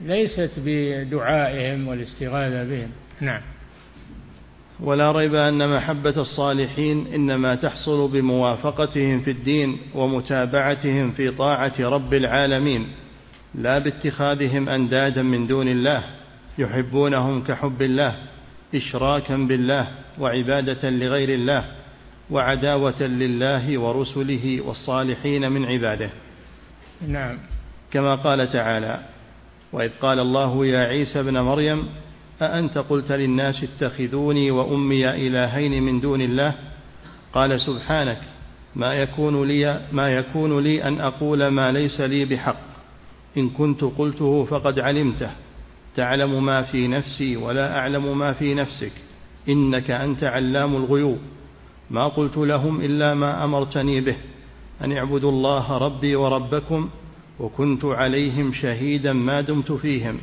ليست بدعائهم والاستغاثة بهم. نعم. ولا ريب أن محبة الصالحين إنما تحصل بموافقتهم في الدين ومتابعتهم في طاعة رب العالمين لا باتخاذهم أندادا من دون الله يحبونهم كحب الله إشراكا بالله وعبادة لغير الله. وعداوة لله ورسله والصالحين من عباده. نعم. كما قال تعالى وإذ قال الله يا عيسى ابن مريم أأنت قلت للناس اتخذوني وأمي إلهين من دون الله؟ قال سبحانك ما يكون لي ما يكون لي أن أقول ما ليس لي بحق. إن كنت قلته فقد علمته. تعلم ما في نفسي ولا أعلم ما في نفسك. إنك أنت علام الغيوب. ما قلت لهم إلا ما أمرتني به أن اعبدوا الله ربي وربكم وكنت عليهم شهيدا ما دمت فيهم.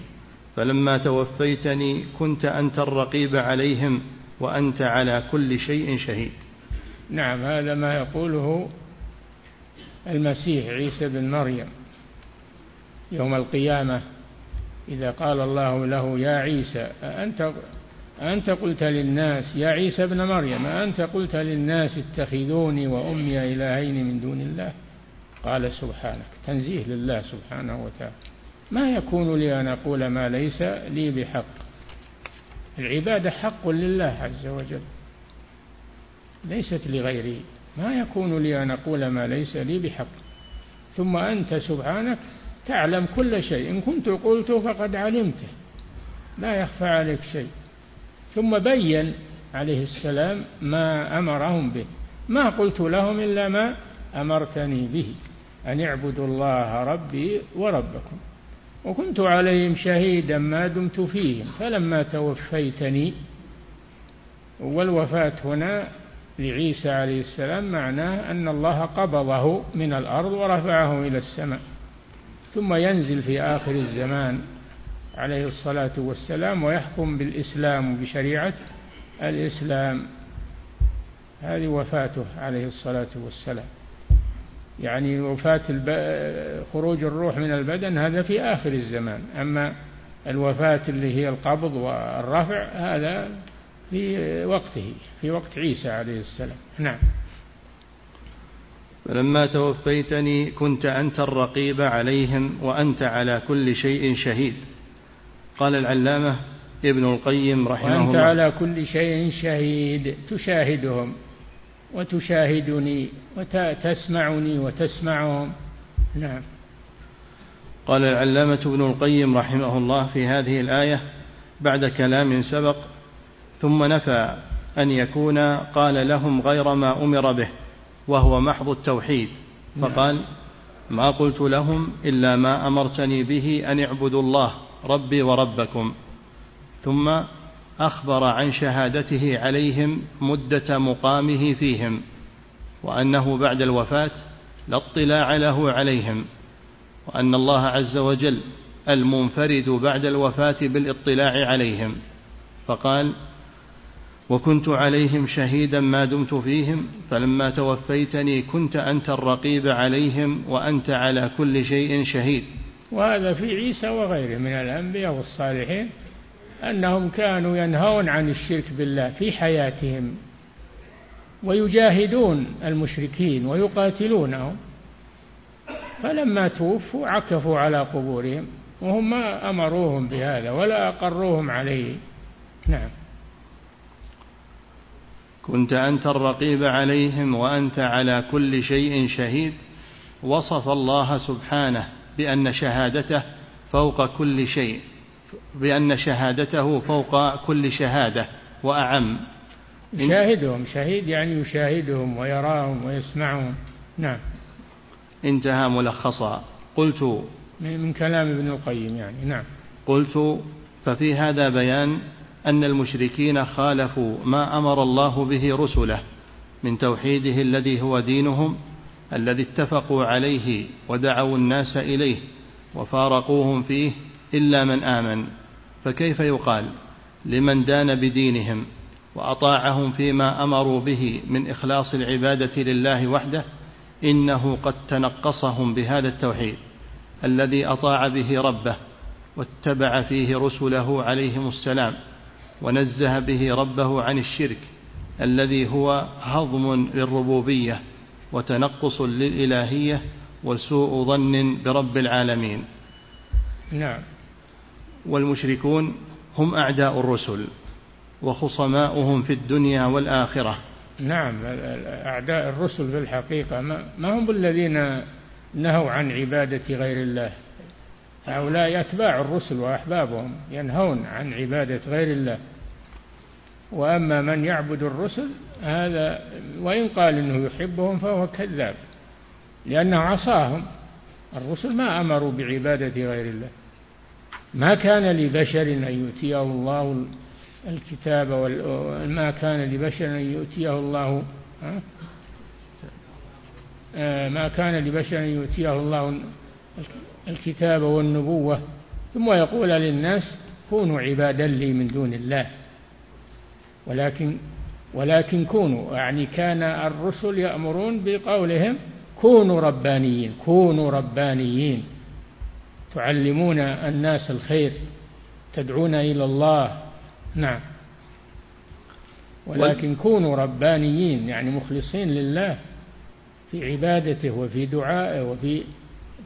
فلما توفيتني كنت أنت الرقيب عليهم وأنت على كل شيء شهيد. نعم هذا ما يقوله المسيح عيسى بن مريم يوم القيامة إذا قال الله له يا عيسى أنت أنت قلت للناس يا عيسى ابن مريم أنت قلت للناس اتخذوني وأمي إلهين من دون الله؟ قال سبحانك تنزيه لله سبحانه وتعالى. ما يكون لي أن أقول ما ليس لي بحق؟ العبادة حق لله عز وجل. ليست لغيري. ما يكون لي أن أقول ما ليس لي بحق؟ ثم أنت سبحانك تعلم كل شيء. إن كنت قلته فقد علمته. لا يخفى عليك شيء. ثم بين عليه السلام ما أمرهم به. ما قلت لهم إلا ما أمرتني به أن اعبدوا الله ربي وربكم. وكنت عليهم شهيدا ما دمت فيهم فلما توفيتني والوفاة هنا لعيسى عليه السلام معناه أن الله قبضه من الأرض ورفعه إلى السماء. ثم ينزل في آخر الزمان عليه الصلاة والسلام ويحكم بالإسلام وبشريعة الإسلام هذه وفاته عليه الصلاة والسلام. يعني وفاة. خروج الروح من البدن هذا في آخر الزمان. أما الوفاة اللي هي القبض والرفع هذا في وقته في وقت عيسى عليه السلام. نعم. فلما توفيتني كنت أنت الرقيب عليهم وأنت على كل شيء شهيد. قال العلامة ابن القيم رحمه وأنت الله على كل شيء شهيد تشاهدهم وتشاهدني وتسمعني وتسمعهم. نعم. قال العلامة ابن القيم رحمه الله في هذه الآية بعد كلام سبق ثم نفى أن يكون قال لهم غير ما أمر به وهو محض التوحيد. نعم. فقال ما قلت لهم إلا ما أمرتني به أن اعبدوا الله. ربي وربكم. ثم أخبر عن شهادته عليهم مدة مقامه فيهم وأنه بعد الوفاة لا اطلاع له عليهم وأن الله عز وجل المنفرد بعد الوفاة بالاطلاع عليهم. فقال وكنت عليهم شهيدا ما دمت فيهم فلما توفيتني كنت أنت الرقيب عليهم وأنت على كل شيء شهيد. وهذا في عيسى وغيره من الأنبياء والصالحين أنهم كانوا ينهون عن الشرك بالله في حياتهم ويجاهدون المشركين ويقاتلونهم. فلما توفوا عكفوا على قبورهم وهم ما أمروهم بهذا ولا أقروهم عليه. نعم. كنت أنت الرقيب عليهم وأنت على كل شيء شهيد. وصف الله سبحانه بأن شهادته فوق كل شيء بأن شهادته فوق كل شهادة وأعم. يشاهدهم شهيد يعني يشاهدهم ويراهم ويسمعهم. نعم. انتهى ملخصا. قلت من كلام ابن القيم يعني نعم. قلت ففي هذا بيان أن المشركين خالفوا ما أمر الله به رسله من توحيده الذي هو دينهم الذي اتفقوا عليه ودعوا الناس إليه وفارقوهم فيه إلا من آمن. فكيف يقال لمن دان بدينهم وأطاعهم فيما أمروا به من إخلاص العبادة لله وحده إنه قد تنقصهم بهذا التوحيد الذي أطاع به ربه واتبع فيه رسله عليهم السلام ونزه به ربه عن الشرك الذي هو هضم للربوبية وتنقص للإلهية وسوء ظن برب العالمين. نعم. والمشركون هم أعداء الرسل وخصماؤهم في الدنيا والآخرة. نعم أعداء الرسل في الحقيقة ما هم بالذين نهوا عن عبادة غير الله؟ هؤلاء أتباع الرسل وأحبابهم ينهون عن عبادة غير الله. وأما من يعبد الرسل هذا وإن قال إنه يحبهم فهو كذاب لأنه عصاهم. الرسل ما أمروا بعبادة غير الله. ما كان لبشر أن يؤتيه الله الكتاب ما كان لبشر أن يؤتيه الله آه، ما كان لبشر أن يؤتيه الله الكتاب والنبوة. ثم يقول للناس كونوا عبادا لي من دون الله ولكن ولكن كونوا يعني كان الرسل يأمرون بقولهم كونوا ربانيين كونوا ربانيين. تعلمون الناس الخير تدعون إلى الله. نعم. ولكن كونوا ربانيين يعني مخلصين لله في عبادته وفي دعائه وفي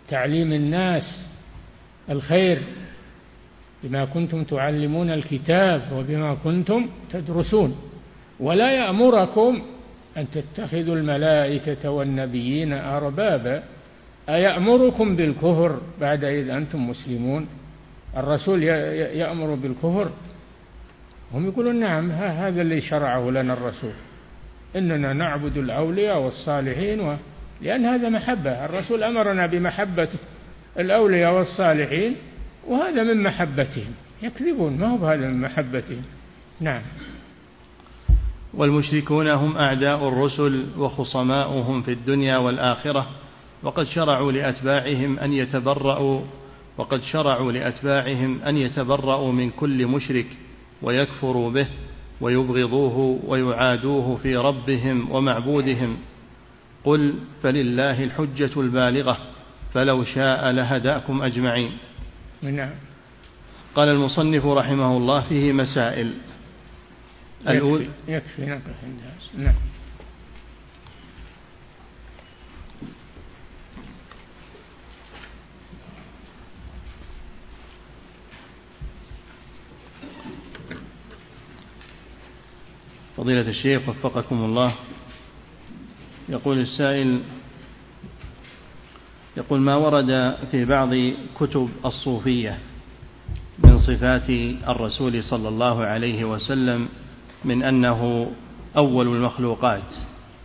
تعليم الناس الخير. بما كنتم تعلمون الكتاب وبما كنتم تدرسون. ولا يأمركم أن تتخذوا الملائكة والنبيين أربابا. أيأمركم بالكفر بعد إذ أنتم مسلمون؟ الرسول يأمر بالكفر. هم يقولون نعم هذا اللي شرعه لنا الرسول. إننا نعبد الأولياء والصالحين و... لأن هذا محبة. الرسول أمرنا بمحبة الأولياء والصالحين وهذا من محبتهم. يكذبون ما هو هذا من محبتهم؟ نعم. والمشركون هم أعداء الرسل وخصماؤهم في الدنيا والآخرة وقد شرعوا لأتباعهم أن يتبرأوا وقد شرعوا لأتباعهم أن يتبرأوا من كل مشرك ويكفروا به ويبغضوه ويعادوه في ربهم ومعبودهم. قل فلله الحجة البالغة فلو شاء لهداكم أجمعين. نعم. قال المصنف رحمه الله فيه مسائل. يكفي, يكفي نقف عند نعم. فضيلة الشيخ وفقكم الله. يقول السائل يقول ما ورد في بعض كتب الصوفية من صفات الرسول صلى الله عليه وسلم من أنه أول المخلوقات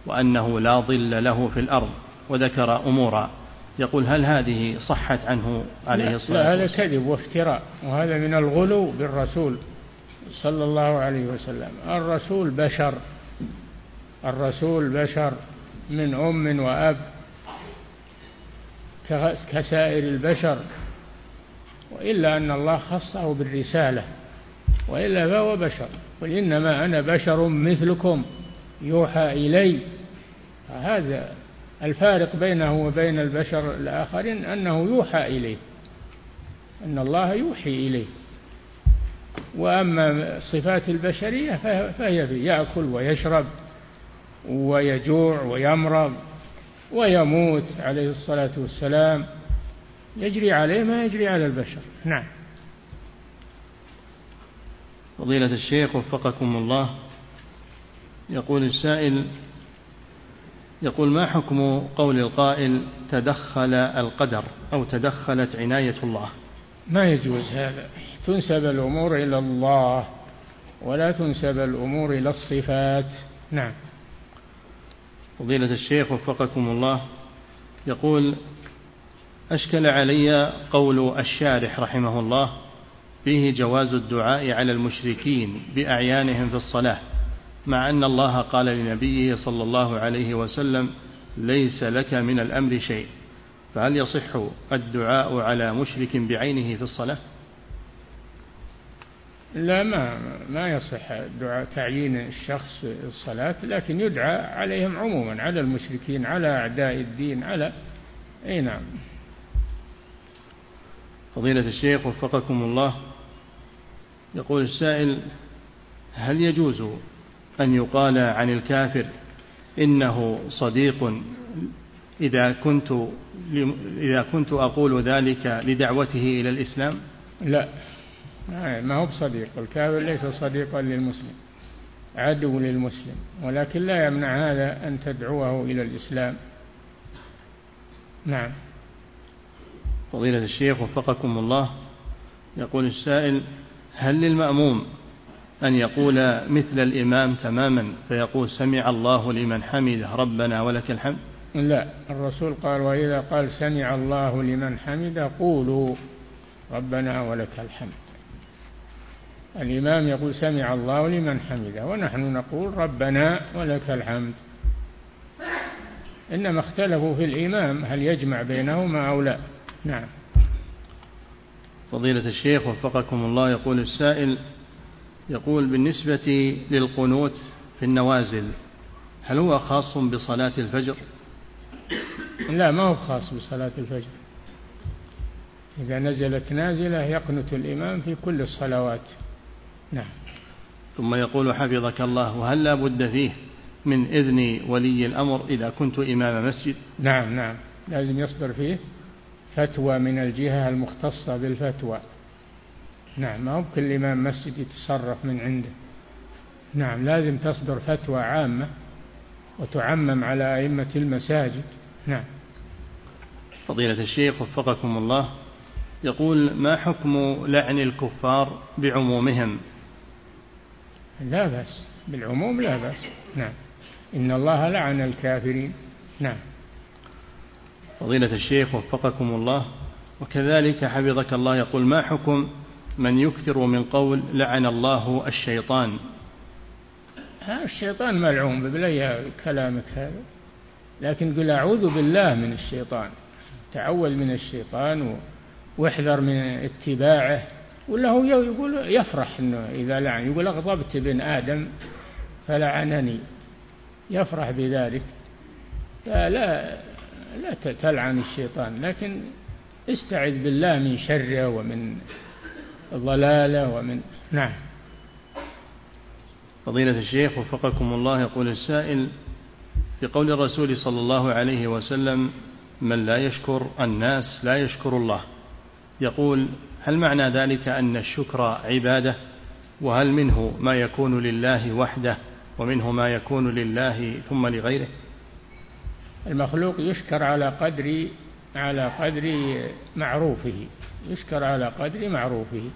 وأنه لا ظل له في الأرض وذكر أمورا. يقول هل هذه صحت عنه عليه الصلاة والسلام لا هذا كذب وافتراء وهذا من الغلو بالرسول صلى الله عليه وسلم. الرسول بشر الرسول بشر من أم وأب كسائر البشر وإلا أن الله خصه بالرسالة وإلا فهو بشر. قل إنما أنا بشر مثلكم يوحى إلي. هذا الفارق بينه وبين البشر الآخرين أنه يوحى إليه أن الله يوحي إليه. وأما صفات البشرية فهي يأكل ويشرب ويجوع ويمرض ويموت عليه الصلاة والسلام. يجري عليه ما يجري على البشر. نعم. فضيلة الشيخ وفقكم الله. يقول السائل يقول ما حكم قول القائل تدخل القدر أو تدخلت عناية الله؟ ما يجوز هذا. تنسب الأمور إلى الله ولا تنسب الأمور إلى الصفات. نعم. فضيلة الشيخ وفقكم الله. يقول أشكل علي قول الشارح رحمه الله فيه جواز الدعاء على المشركين بأعيانهم في الصلاة مع أن الله قال لنبيه صلى الله عليه وسلم ليس لك من الأمر شيء. فهل يصح الدعاء على مشرك بعينه في الصلاة؟ لا ما ما يصح دعاء تعيين الشخص الصلاة لكن يدعى عليهم عموما على المشركين على أعداء الدين على أي نعم. فضيلة الشيخ وفقكم الله يقول السائل هل يجوز أن يقال عن الكافر إنه صديق إذا كنت إذا كنت أقول ذلك لدعوته إلى الإسلام؟ لا. ما هو بصديق. الكافر ليس صديقا للمسلم عدو للمسلم ولكن لا يمنع هذا أن تدعوه إلى الإسلام. نعم. فضيلة الشيخ وفقكم الله يقول السائل هل للمأموم أن يقول مثل الإمام تماما فيقول سمع الله لمن حمده ربنا ولك الحمد؟ لا الرسول قال وإذا قال سمع الله لمن حمده قولوا ربنا ولك الحمد. الإمام يقول سمع الله لمن حمده ونحن نقول ربنا ولك الحمد. إنما اختلفوا في الإمام هل يجمع بينهما أو لا؟ نعم. فضيلة الشيخ وفقكم الله يقول السائل يقول بالنسبة للقنوت في النوازل هل هو خاص بصلاة الفجر؟ لا ما هو خاص بصلاة الفجر. إذا نزلت نازلة يقنت الإمام في كل الصلوات. نعم. ثم يقول حفظك الله وهل لا بد فيه من إذن ولي الأمر إذا كنت إمام مسجد؟ نعم نعم. لازم يصدر فيه فتوى من الجهة المختصة بالفتوى. نعم ما هو كل إمام مسجد يتصرف من عنده. نعم لازم تصدر فتوى عامة وتعمم على أئمة المساجد. نعم. فضيلة الشيخ وفقكم الله يقول ما حكم لعن الكفار بعمومهم؟ لا بأس بالعموم لا بأس. نعم. إن الله لعن الكافرين. نعم. فضيلة الشيخ وفقكم الله. وكذلك حفظك الله يقول ما حكم من يكثر من قول لعن الله الشيطان؟ الشيطان ملعون ببلي كلامك هذا. لكن قل أعوذ بالله من الشيطان تعوذ من الشيطان واحذر من اتباعه. ولا هو يقول يفرح إنه إذا لعن. يقول أغضبت ابن آدم فلعنني. يفرح بذلك. لا لا تلعن الشيطان لكن استعذ بالله من شره ومن ضلاله ومن نعم. فضيلة الشيخ وفقكم الله يقول السائل في قول الرسول صلى الله عليه وسلم من لا يشكر الناس لا يشكر الله يقول هل معنى ذلك أن الشكر عبادة؟ وهل منه ما يكون لله وحده ومنه ما يكون لله ثم لغيره؟ المخلوق يشكر على قدر على قدر معروفه يشكر على قدر معروفه.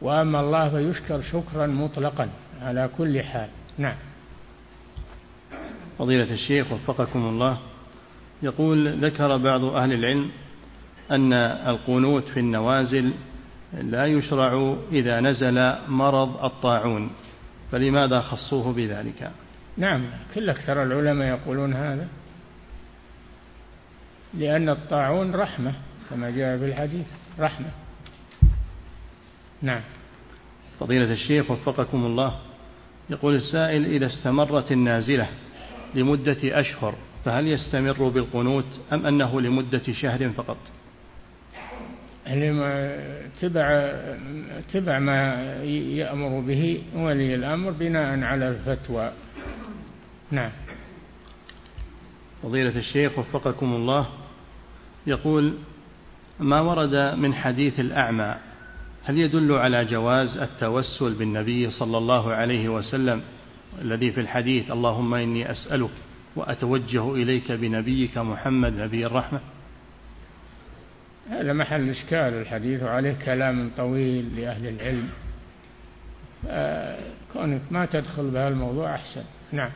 وأما الله فيشكر شكرا مطلقا على كل حال. نعم. فضيلة الشيخ وفقكم الله يقول ذكر بعض أهل العلم أن القنوت في النوازل لا يشرع إذا نزل مرض الطاعون فلماذا خصوه بذلك؟ نعم كل أكثر العلماء يقولون هذا. لأن الطاعون رحمة كما جاء في الحديث رحمة. نعم. فضيلة الشيخ وفقكم الله. يقول السائل إذا استمرت النازلة لمدة أشهر فهل يستمر بالقنوت أم أنه لمدة شهر فقط؟ تبع تبع ما يأمر به ولي الأمر بناء على الفتوى. نعم. فضيلة الشيخ وفقكم الله. يقول ما ورد من حديث الأعمى هل يدل على جواز التوسل بالنبي صلى الله عليه وسلم الذي في الحديث اللهم إني أسألك وأتوجه إليك بنبيك محمد نبي الرحمة هذا محل إشكال الحديث وعليه كلام طويل لأهل العلم. كونك ما تدخل بهذا الموضوع أحسن. نعم.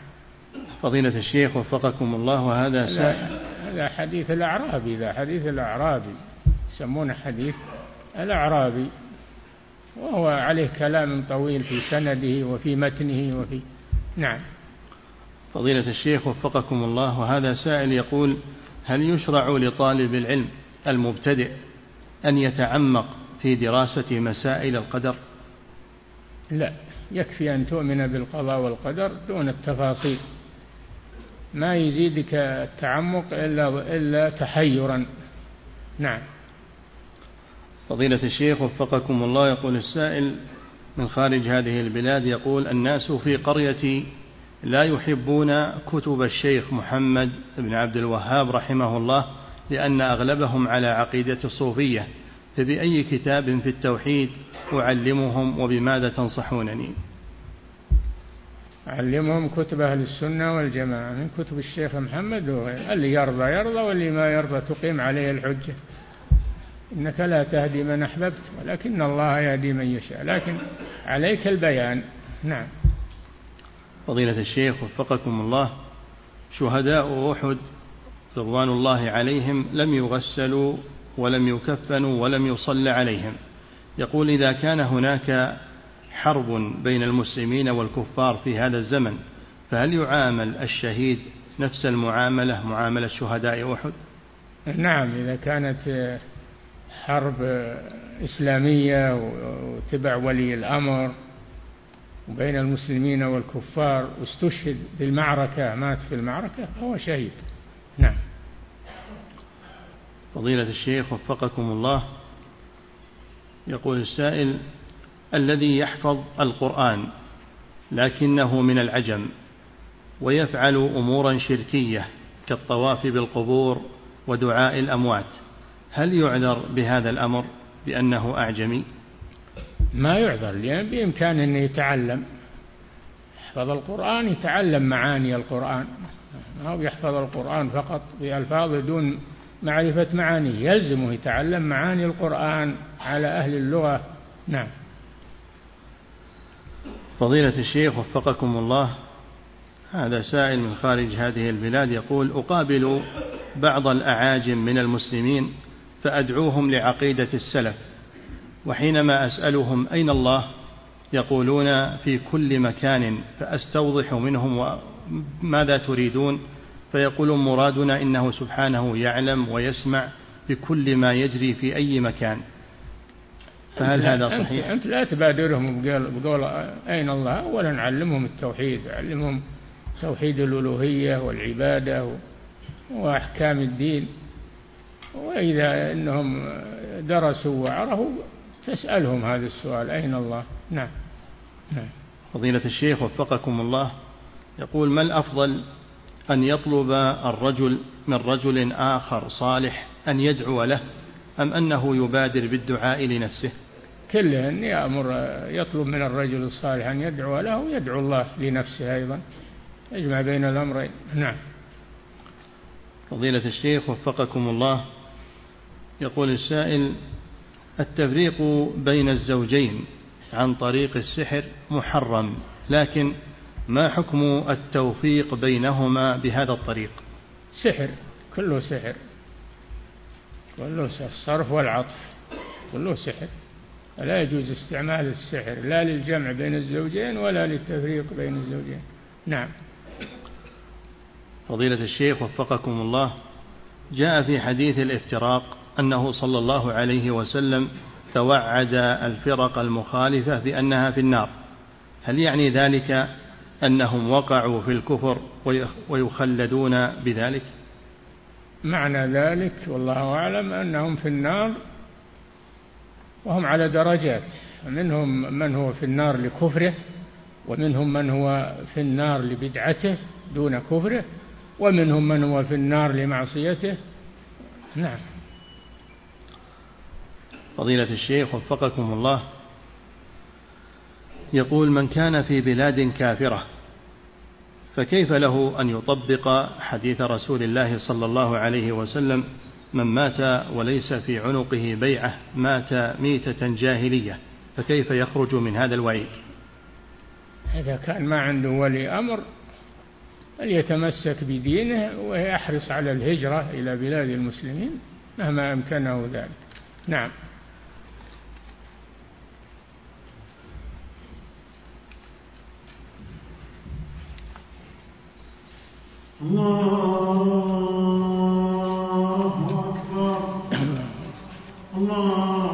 فضيلة الشيخ وفقكم الله وهذا هذا حديث الأعرابي ذا حديث الأعرابي يسمونه حديث الأعرابي وهو عليه كلام طويل في سنده وفي متنه وفي نعم. فضيلة الشيخ وفقكم الله وهذا سائل يقول هل يشرع لطالب العلم المبتدئ أن يتعمق في دراسة مسائل القدر؟ لا يكفي أن تؤمن بالقضاء والقدر دون التفاصيل. ما يزيدك التعمق إلا إلا تحيرا. نعم. فضيلة الشيخ وفقكم الله يقول السائل من خارج هذه البلاد يقول الناس في قريتي لا يحبون كتب الشيخ محمد بن عبد الوهاب رحمه الله لأن أغلبهم على عقيدة الصوفية. فبأي كتاب في التوحيد أعلمهم وبماذا تنصحونني؟ علمهم كتب أهل السنة والجماعة من كتب الشيخ محمد اللي يرضى يرضى واللي ما يرضى تقيم عليه الحجة. إنك لا تهدي من أحببت ولكن الله يهدي من يشاء. لكن عليك البيان. نعم. فضيلة الشيخ وفقكم الله شهداء أحد رضوان الله عليهم لم يغسلوا ولم يكفنوا ولم يصلى عليهم. يقول إذا كان هناك حرب بين المسلمين والكفار في هذا الزمن فهل يعامل الشهيد نفس المعاملة معاملة شهداء أحد؟ نعم إذا كانت حرب إسلامية وتبع ولي الأمر وبين المسلمين والكفار واستشهد بالمعركة مات في المعركة فهو شهيد. نعم. فضيلة الشيخ وفقكم الله يقول السائل الذي يحفظ القرآن لكنه من العجم ويفعل أمورا شركية كالطواف بالقبور ودعاء الأموات. هل يعذر بهذا الأمر بأنه أعجمي؟ ما يعذر لأن بإمكانه أن يتعلم. يحفظ القرآن يتعلم معاني القرآن. هو يحفظ القرآن فقط بألفاظ دون معرفة معانيه. يلزمه يتعلم معاني القرآن على أهل اللغة. نعم. فضيلة الشيخ وفقكم الله هذا سائل من خارج هذه البلاد يقول أقابل بعض الأعاجم من المسلمين فأدعوهم لعقيدة السلف وحينما أسألهم أين الله؟ يقولون في كل مكان فأستوضح منهم ماذا تريدون؟ فيقولون مرادنا إنه سبحانه يعلم ويسمع بكل ما يجري في أي مكان. فهل هذا صحيح؟ أنت لا تبادرهم بقول أين الله؟ أولا علمهم التوحيد علمهم توحيد الألوهية والعبادة وأحكام الدين. وإذا أنهم درسوا وعرفوا تسألهم هذا السؤال أين الله؟ نعم. نعم. فضيلة الشيخ وفقكم الله يقول ما الأفضل أن يطلب الرجل من رجل آخر صالح أن يدعو له أم أنه يبادر بالدعاء لنفسه؟ كله أن يأمر يطلب من الرجل الصالح أن يدعو له ويدعو الله لنفسه أيضا. يجمع بين الأمرين. نعم. فضيلة الشيخ وفقكم الله. يقول السائل التفريق بين الزوجين عن طريق السحر محرم لكن ما حكم التوفيق بينهما بهذا الطريق؟ سحر كله سحر. كله الصرف والعطف كله سحر. لا يجوز استعمال السحر لا للجمع بين الزوجين ولا للتفريق بين الزوجين. نعم. فضيلة الشيخ وفقكم الله جاء في حديث الافتراق أنه صلى الله عليه وسلم توعد الفرق المخالفة بأنها في النار. هل يعني ذلك أنهم وقعوا في الكفر ويخلدون بذلك؟ معنى ذلك والله أعلم أنهم في النار وهم على درجات. منهم من هو في النار لكفره ومنهم من هو في النار لبدعته دون كفره ومنهم من هو في النار لمعصيته. نعم. فضيلة الشيخ وفقكم الله. يقول من كان في بلاد كافرة فكيف له أن يطبق حديث رسول الله صلى الله عليه وسلم من مات وليس في عنقه بيعة مات ميتة جاهلية فكيف يخرج من هذا الوعيد؟ إذا كان ما عنده ولي أمر فليتمسك بدينه ويحرص على الهجرة إلى بلاد المسلمين مهما أمكنه ذلك. نعم. الله الله.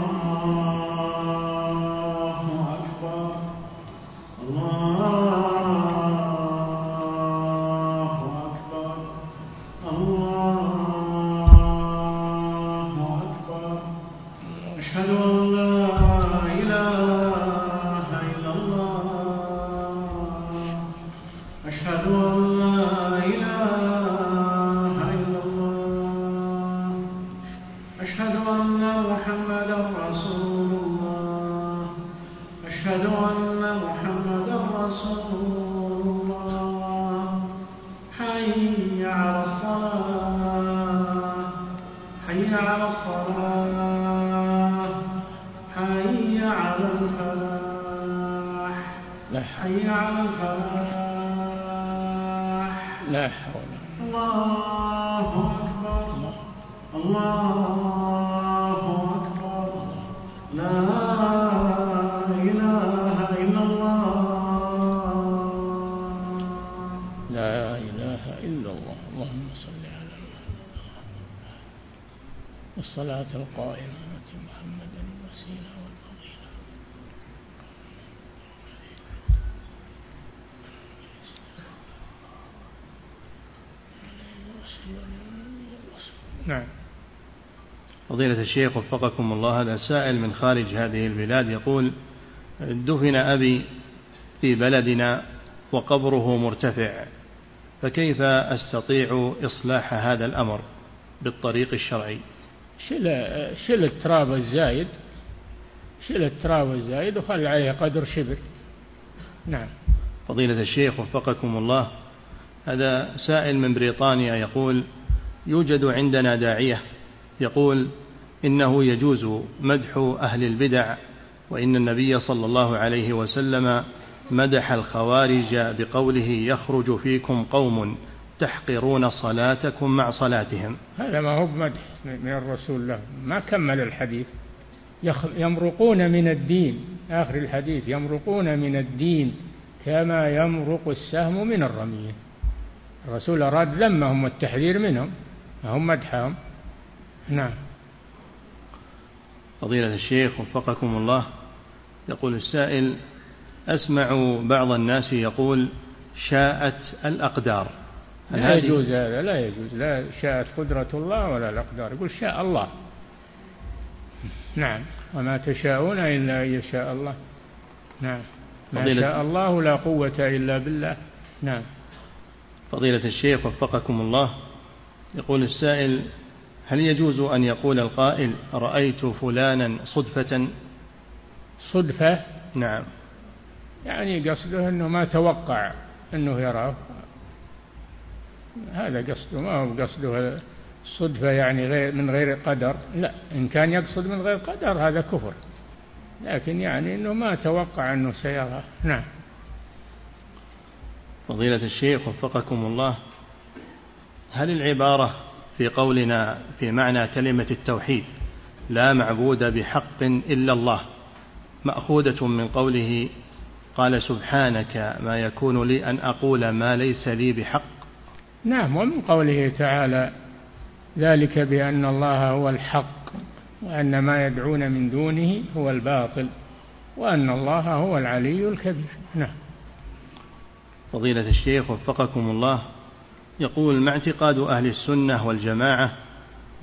فضيلة الشيخ وفقكم الله هذا سائل من خارج هذه البلاد يقول دفن أبي في بلدنا وقبره مرتفع فكيف أستطيع إصلاح هذا الأمر بالطريق الشرعي؟ شيل شيل التراب الزايد شيل التراب الزايد وخلي عليه قدر شبر. نعم. فضيلة الشيخ وفقكم الله هذا سائل من بريطانيا يقول يوجد عندنا داعية. يقول إنه يجوز مدح أهل البدع وإن النبي صلى الله عليه وسلم مدح الخوارج بقوله يخرج فيكم قوم تحقرون صلاتكم مع صلاتهم. هذا ما هو بمدح من الرسول له ما كمل الحديث. يمرقون من الدين آخر الحديث يمرقون من الدين كما يمرق السهم من الرمية الرسول أراد ذمهم والتحذير منهم ما هم مدحهم. نعم. فضيلة الشيخ وفقكم الله. يقول السائل أسمع بعض الناس يقول شاءت الأقدار. لا يجوز هذا لا يجوز. لا شاءت قدرة الله ولا الأقدار. يقول شاء الله. نعم. وما تشاءون إلا أن يشاء الله. نعم. ما شاء الله لا قوة إلا بالله. نعم. فضيلة الشيخ وفقكم الله. يقول السائل هل يجوز أن يقول القائل رأيت فلانا صدفة؟ صدفة؟ نعم. يعني قصده أنه ما توقع أنه يراه. هذا قصده ما هو قصده صدفة يعني غير من غير قدر. لا إن كان يقصد من غير قدر هذا كفر. لكن يعني أنه ما توقع أنه سيراه نعم. فضيلة الشيخ وفقكم الله هل العبارة في قولنا في معنى كلمة التوحيد لا معبود بحق إلا الله. مأخوذة من قوله قال سبحانك ما يكون لي أن أقول ما ليس لي بحق. نعم ومن قوله تعالى ذلك بأن الله هو الحق وأن ما يدعون من دونه هو الباطل وأن الله هو العلي الكبير. نعم. فضيلة الشيخ وفقكم الله يقول ما اعتقاد أهل السنة والجماعة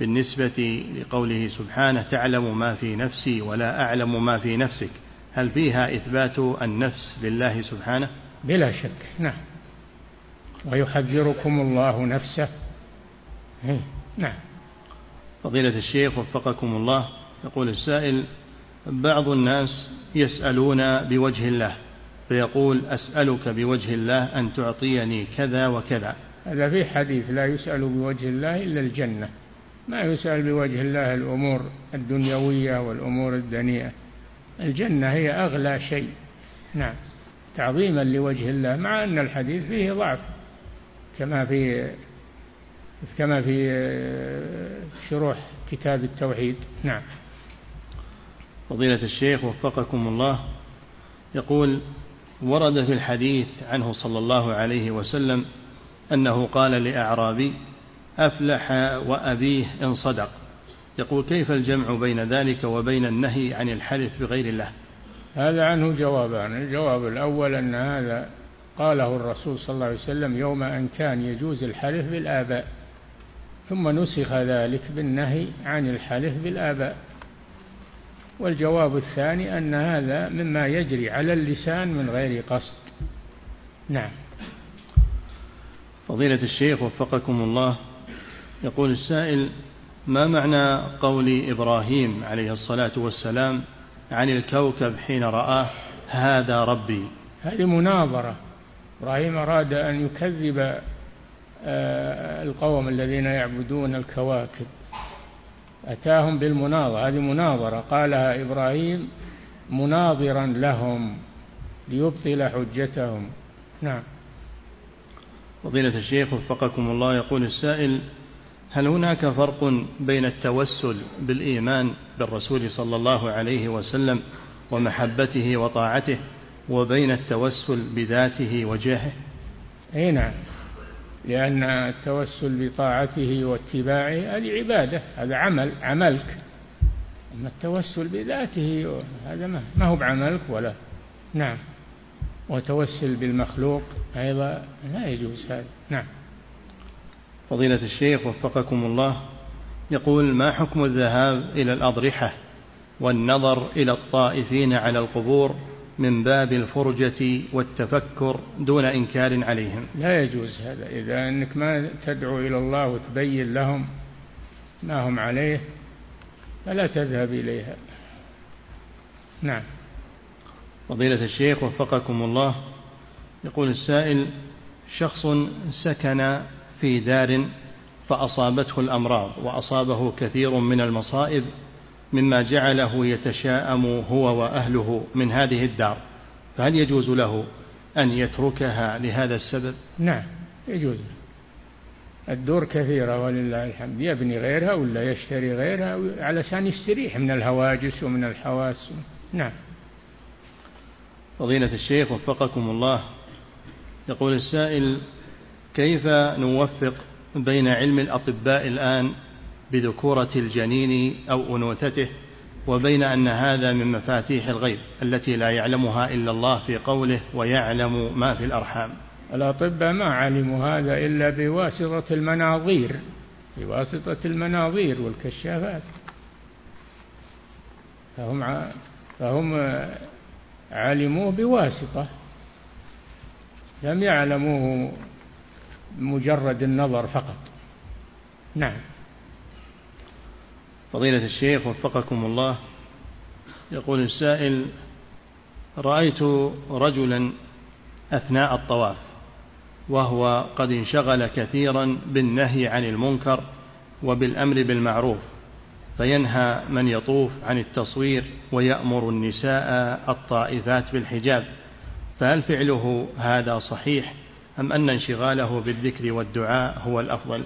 بالنسبة لقوله سبحانه تعلم ما في نفسي ولا أعلم ما في نفسك؟ هل فيها إثبات النفس لله سبحانه؟ بلا شك نعم. ويحذركم الله نفسه. إيه، نعم. فضيلة الشيخ وفقكم الله يقول السائل بعض الناس يسألون بوجه الله فيقول أسألك بوجه الله أن تعطيني كذا وكذا. هذا في حديث لا يسأل بوجه الله إلا الجنة. ما يسأل بوجه الله الأمور الدنيوية والأمور الدنيئة. الجنة هي أغلى شيء. نعم. تعظيما لوجه الله مع أن الحديث فيه ضعف. كما في كما في شروح كتاب التوحيد. نعم. فضيلة الشيخ وفقكم الله. يقول ورد في الحديث عنه صلى الله عليه وسلم أنه قال لأعرابي أفلح وأبيه إن صدق. يقول كيف الجمع بين ذلك وبين النهي عن الحلف بغير الله؟ هذا عنه جوابان الجواب الأول أن هذا قاله الرسول صلى الله عليه وسلم يوم أن كان يجوز الحلف بالآباء ثم نسخ ذلك بالنهي عن الحلف بالآباء. والجواب الثاني أن هذا مما يجري على اللسان من غير قصد. نعم. فضيلة الشيخ وفقكم الله يقول السائل ما معنى قول إبراهيم عليه الصلاة والسلام عن الكوكب حين رآه هذا ربي هذه مناظرة. إبراهيم أراد أن يكذب آه، القوم الذين يعبدون الكواكب. أتاهم بالمناظرة هذه مناظرة. قالها إبراهيم مناظرا لهم ليبطل حجتهم. نعم. فضيلة الشيخ وفقكم الله يقول السائل هل هناك فرق بين التوسل بالإيمان بالرسول صلى الله عليه وسلم ومحبته وطاعته وبين التوسل بذاته وجاهه أي نعم لأن التوسل بطاعته واتباعه هذه عبادة هذا عمل عملك. أما التوسل بذاته هذا ما هو بعملك ولا. نعم. وتوسل بالمخلوق أيضا لا يجوز هذا. نعم. فضيلة الشيخ وفقكم الله يقول ما حكم الذهاب إلى الأضرحة والنظر إلى الطائفين على القبور من باب الفرجة والتفكر دون إنكار عليهم؟ لا يجوز هذا. إذا أنك ما تدعو إلى الله وتبين لهم ما هم عليه فلا تذهب إليها. نعم. فضيلة الشيخ وفقكم الله. يقول السائل شخص سكن في دار فأصابته الأمراض وأصابه كثير من المصائب مما جعله يتشاءم هو وأهله من هذه الدار فهل يجوز له أن يتركها لهذا السبب؟ نعم يجوز. الدور كثيرة ولله الحمد. يبني غيرها ولا يشتري غيرها؟ علشان يستريح من الهواجس ومن الحواس. نعم. فضيلة الشيخ وفقكم الله. يقول السائل كيف نوفق بين علم الأطباء الآن بذكورة الجنين أو أنوثته وبين أن هذا من مفاتيح الغيب التي لا يعلمها إلا الله في قوله ويعلم ما في الأرحام؟ الأطباء ما علموا هذا إلا بواسطة المناظير بواسطة المناظير والكشافات. فهم فهم علموه بواسطة لم يعلموه مجرد النظر فقط. نعم. فضيلة الشيخ وفقكم الله يقول السائل رأيت رجلا أثناء الطواف وهو قد انشغل كثيرا بالنهي عن المنكر وبالأمر بالمعروف فينهى من يطوف عن التصوير ويأمر النساء الطائفات بالحجاب. فهل فعله هذا صحيح أم أن انشغاله بالذكر والدعاء هو الأفضل؟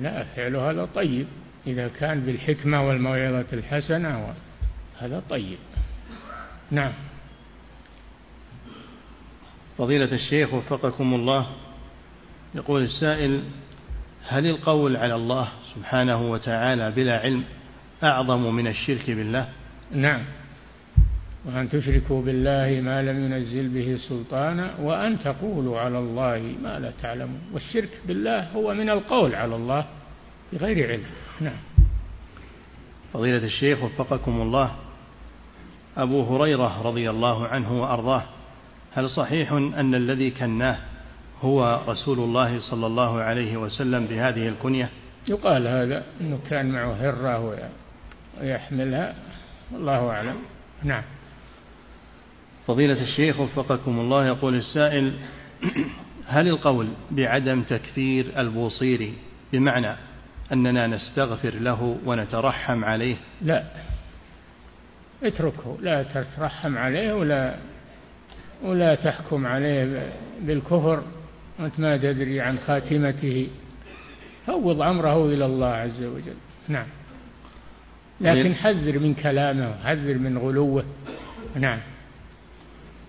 لا فعله هذا طيب. إذا كان بالحكمة والموعظة الحسنة هذا طيب. نعم. فضيلة الشيخ وفقكم الله يقول السائل هل القول على الله سبحانه وتعالى بلا علم أعظم من الشرك بالله؟ نعم. وأن تشركوا بالله ما لم ينزل به سلطانا وأن تقولوا على الله ما لا تعلمون. والشرك بالله هو من القول على الله بغير علم. نعم. فضيلة الشيخ وفقكم الله أبو هريرة رضي الله عنه وأرضاه هل صحيح أن الذي كناه هو رسول الله صلى الله عليه وسلم بهذه الكنية؟ يقال هذا أنه كان معه هرة ويحملها. والله أعلم. نعم. فضيلة الشيخ وفقكم الله يقول السائل هل القول بعدم تكفير البوصيري بمعنى أننا نستغفر له ونترحم عليه؟ لا. اتركه. لا تترحم عليه ولا ولا تحكم عليه بالكفر. وأنت ما تدري عن خاتمته. فوض أمره إلى الله عز وجل. نعم. لكن حذر من كلامه حذر من غلوه. نعم.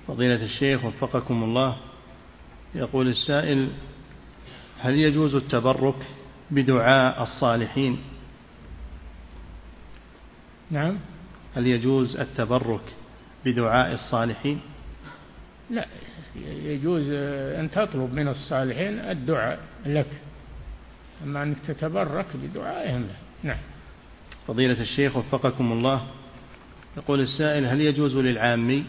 فضيلة الشيخ وفقكم الله يقول السائل هل يجوز التبرك بدعاء الصالحين؟ نعم. هل يجوز التبرك بدعاء الصالحين؟ لا يجوز أن تطلب من الصالحين الدعاء لك. أما أنك تتبرك بدعائهم. لا نعم. فضيلة الشيخ وفقكم الله يقول السائل هل يجوز للعامي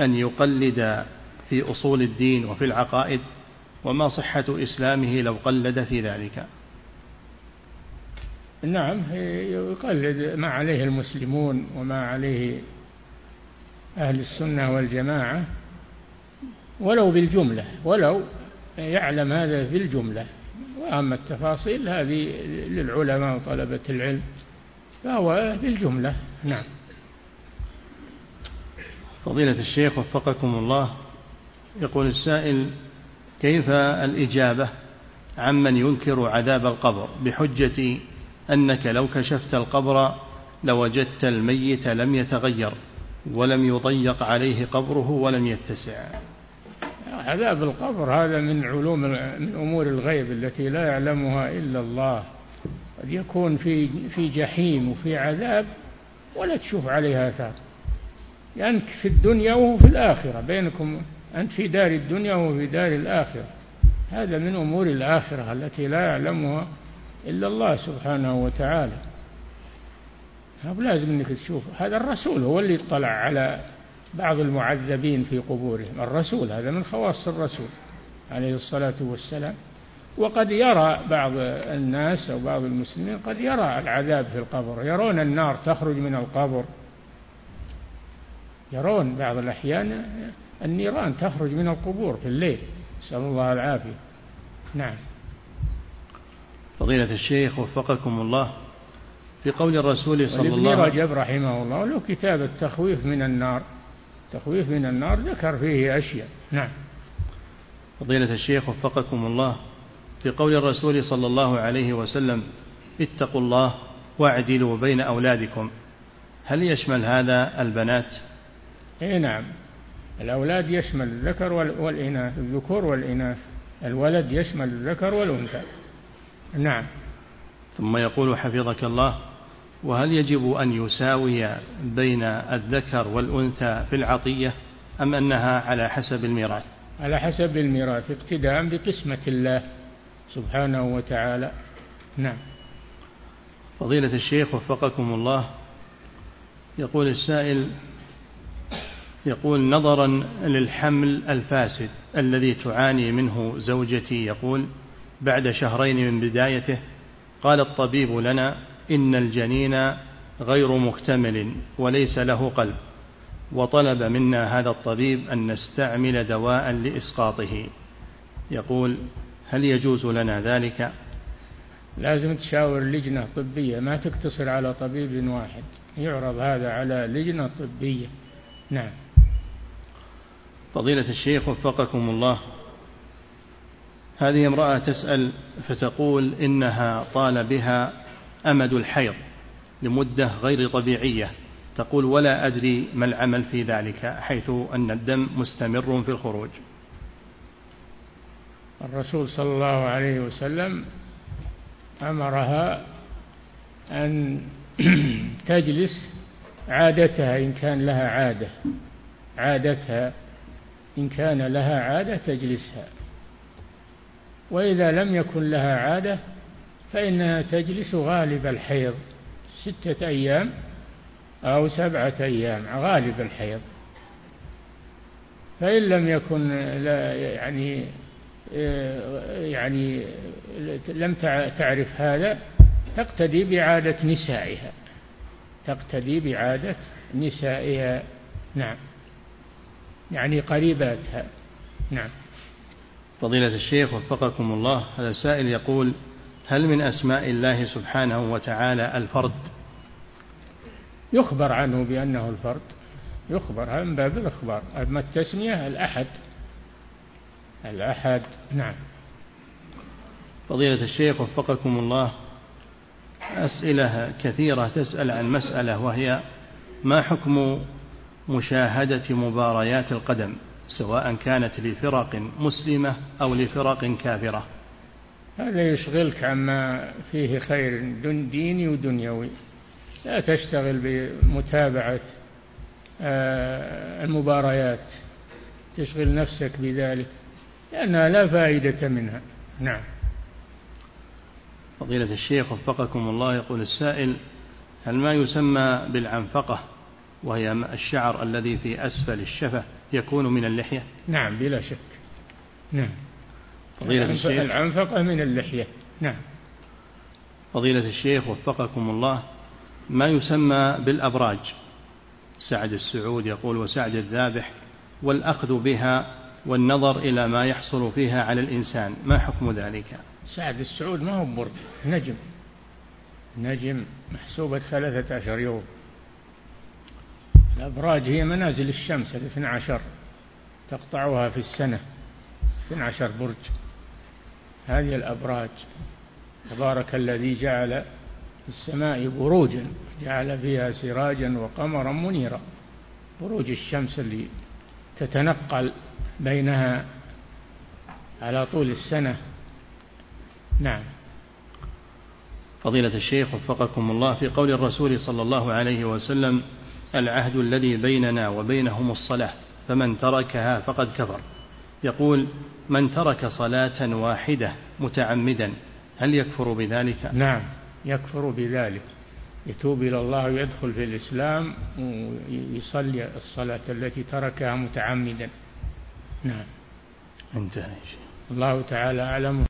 أن يقلد في أصول الدين وفي العقائد؟ وما صحة إسلامه لو قلد في ذلك؟ نعم يقلد ما عليه المسلمون وما عليه أهل السنة والجماعة ولو بالجملة ولو يعلم هذا بالجملة. وأما التفاصيل هذه للعلماء وطلبة العلم فهو بالجملة نعم. فضيلة الشيخ وفقكم الله يقول السائل كيف الإجابة عمن ينكر عذاب القبر بحجة أنك لو كشفت القبر لوجدت الميت لم يتغير ولم يضيق عليه قبره ولم يتسع؟ عذاب القبر هذا من علوم من أمور الغيب التي لا يعلمها إلا الله. قد يكون في في جحيم وفي عذاب ولا تشوف عليه آثار. لأنك يعني في الدنيا وهو في الآخرة بينكم أنت في دار الدنيا وهو في دار الآخرة. هذا من أمور الآخرة التي لا يعلمها إلا الله سبحانه وتعالى. لازم إنك تشوف. هذا الرسول هو اللي اطلع على بعض المعذبين في قبورهم. الرسول هذا من خواص الرسول عليه الصلاة والسلام. وقد يرى بعض الناس أو بعض المسلمين قد يرى العذاب في القبر. يرون النار تخرج من القبر. يرون بعض الأحيان النيران تخرج من القبور في الليل. نسأل الله العافية. نعم. فضيلة الشيخ وفقكم الله. في قول الرسول صلى الله عليه وسلم رجب رحمه الله له كتاب التخويف من النار. تخويف من النار ذكر فيه أشياء. نعم. فضيلة الشيخ وفقكم الله في قول الرسول صلى الله عليه وسلم اتقوا الله واعدلوا بين أولادكم. هل يشمل هذا البنات؟ إي نعم. الأولاد يشمل الذكر والإناث الذكور والإناث. الولد يشمل الذكر والأنثى. نعم. ثم يقول حفظك الله وهل يجب أن يساوي بين الذكر والأنثى في العطية أم أنها على حسب الميراث؟ على حسب الميراث اقتداء بقسمة الله سبحانه وتعالى. نعم. فضيلة الشيخ وفقكم الله يقول السائل يقول نظرا للحمل الفاسد الذي تعاني منه زوجتي يقول بعد شهرين من بدايته قال الطبيب لنا إن الجنين غير مكتمل وليس له قلب وطلب منا هذا الطبيب أن نستعمل دواء لإسقاطه. يقول هل يجوز لنا ذلك؟ لازم تشاور لجنة طبية ما تقتصر على طبيب واحد يعرض هذا على لجنة طبية. نعم. فضيلة الشيخ وفقكم الله هذه امرأة تسأل فتقول إنها طال بها أمد الحيض لمدة غير طبيعية. تقول ولا أدري ما العمل في ذلك حيث أن الدم مستمر في الخروج. الرسول صلى الله عليه وسلم أمرها أن تجلس عادتها إن كان لها عادة عادتها إن كان لها عادة تجلسها. وإذا لم يكن لها عادة فإنها تجلس غالب الحيض ستة أيام أو سبعة أيام غالب الحيض. فإن لم يكن لا يعني يعني لم تعرف هذا تقتدي بعادة نسائها. تقتدي بعادة نسائها. نعم. يعني قريباتها. نعم. فضيلة الشيخ وفقكم الله هذا سائل يقول هل من أسماء الله سبحانه وتعالى الفرد؟ يخبر عنه بأنه الفرد. يخبر من باب الإخبار. أما التسمية الأحد. الأحد نعم. فضيلة الشيخ وفقكم الله أسئلة كثيرة تسأل عن مسألة وهي ما حكم مشاهدة مباريات القدم سواء كانت لفرق مسلمة أو لفرق كافرة؟ هذا يشغلك عما فيه خير ديني ودنيوي. لا تشتغل بمتابعة آه، المباريات. تشغل نفسك بذلك لأنها لا فائدة منها. نعم. فضيلة الشيخ وفقكم الله يقول السائل هل ما يسمى بالعنفقة وهي الشعر الذي في أسفل الشفة يكون من اللحية؟ نعم بلا شك. نعم. فضيلة الشيخ. العنفقة من اللحية. نعم. فضيلة الشيخ وفقكم الله ما يسمى بالأبراج؟ سعد السعود يقول وسعد الذابح والأخذ بها والنظر إلى ما يحصل فيها على الإنسان. ما حكم ذلك؟ سعد السعود ما هو برج نجم. نجم محسوبة ثلاثة عشر يوم. الأبراج هي منازل الشمس الاثنى عشر. تقطعها في السنة. اثنى عشر برج. هذه الأبراج. تبارك الذي جعل في السماء بروجا جعل فيها سراجا وقمرا منيرا. بروج الشمس اللي تتنقل بينها على طول السنة. نعم. فضيلة الشيخ وفقكم الله في قول الرسول صلى الله عليه وسلم العهد الذي بيننا وبينهم الصلاة فمن تركها فقد كفر. يقول من ترك صلاة واحدة متعمدا هل يكفر بذلك؟ نعم يكفر بذلك. يتوب إلى الله ويدخل في الإسلام ويصلي الصلاة التي تركها متعمدا. نعم. انتهى الله تعالى أعلم.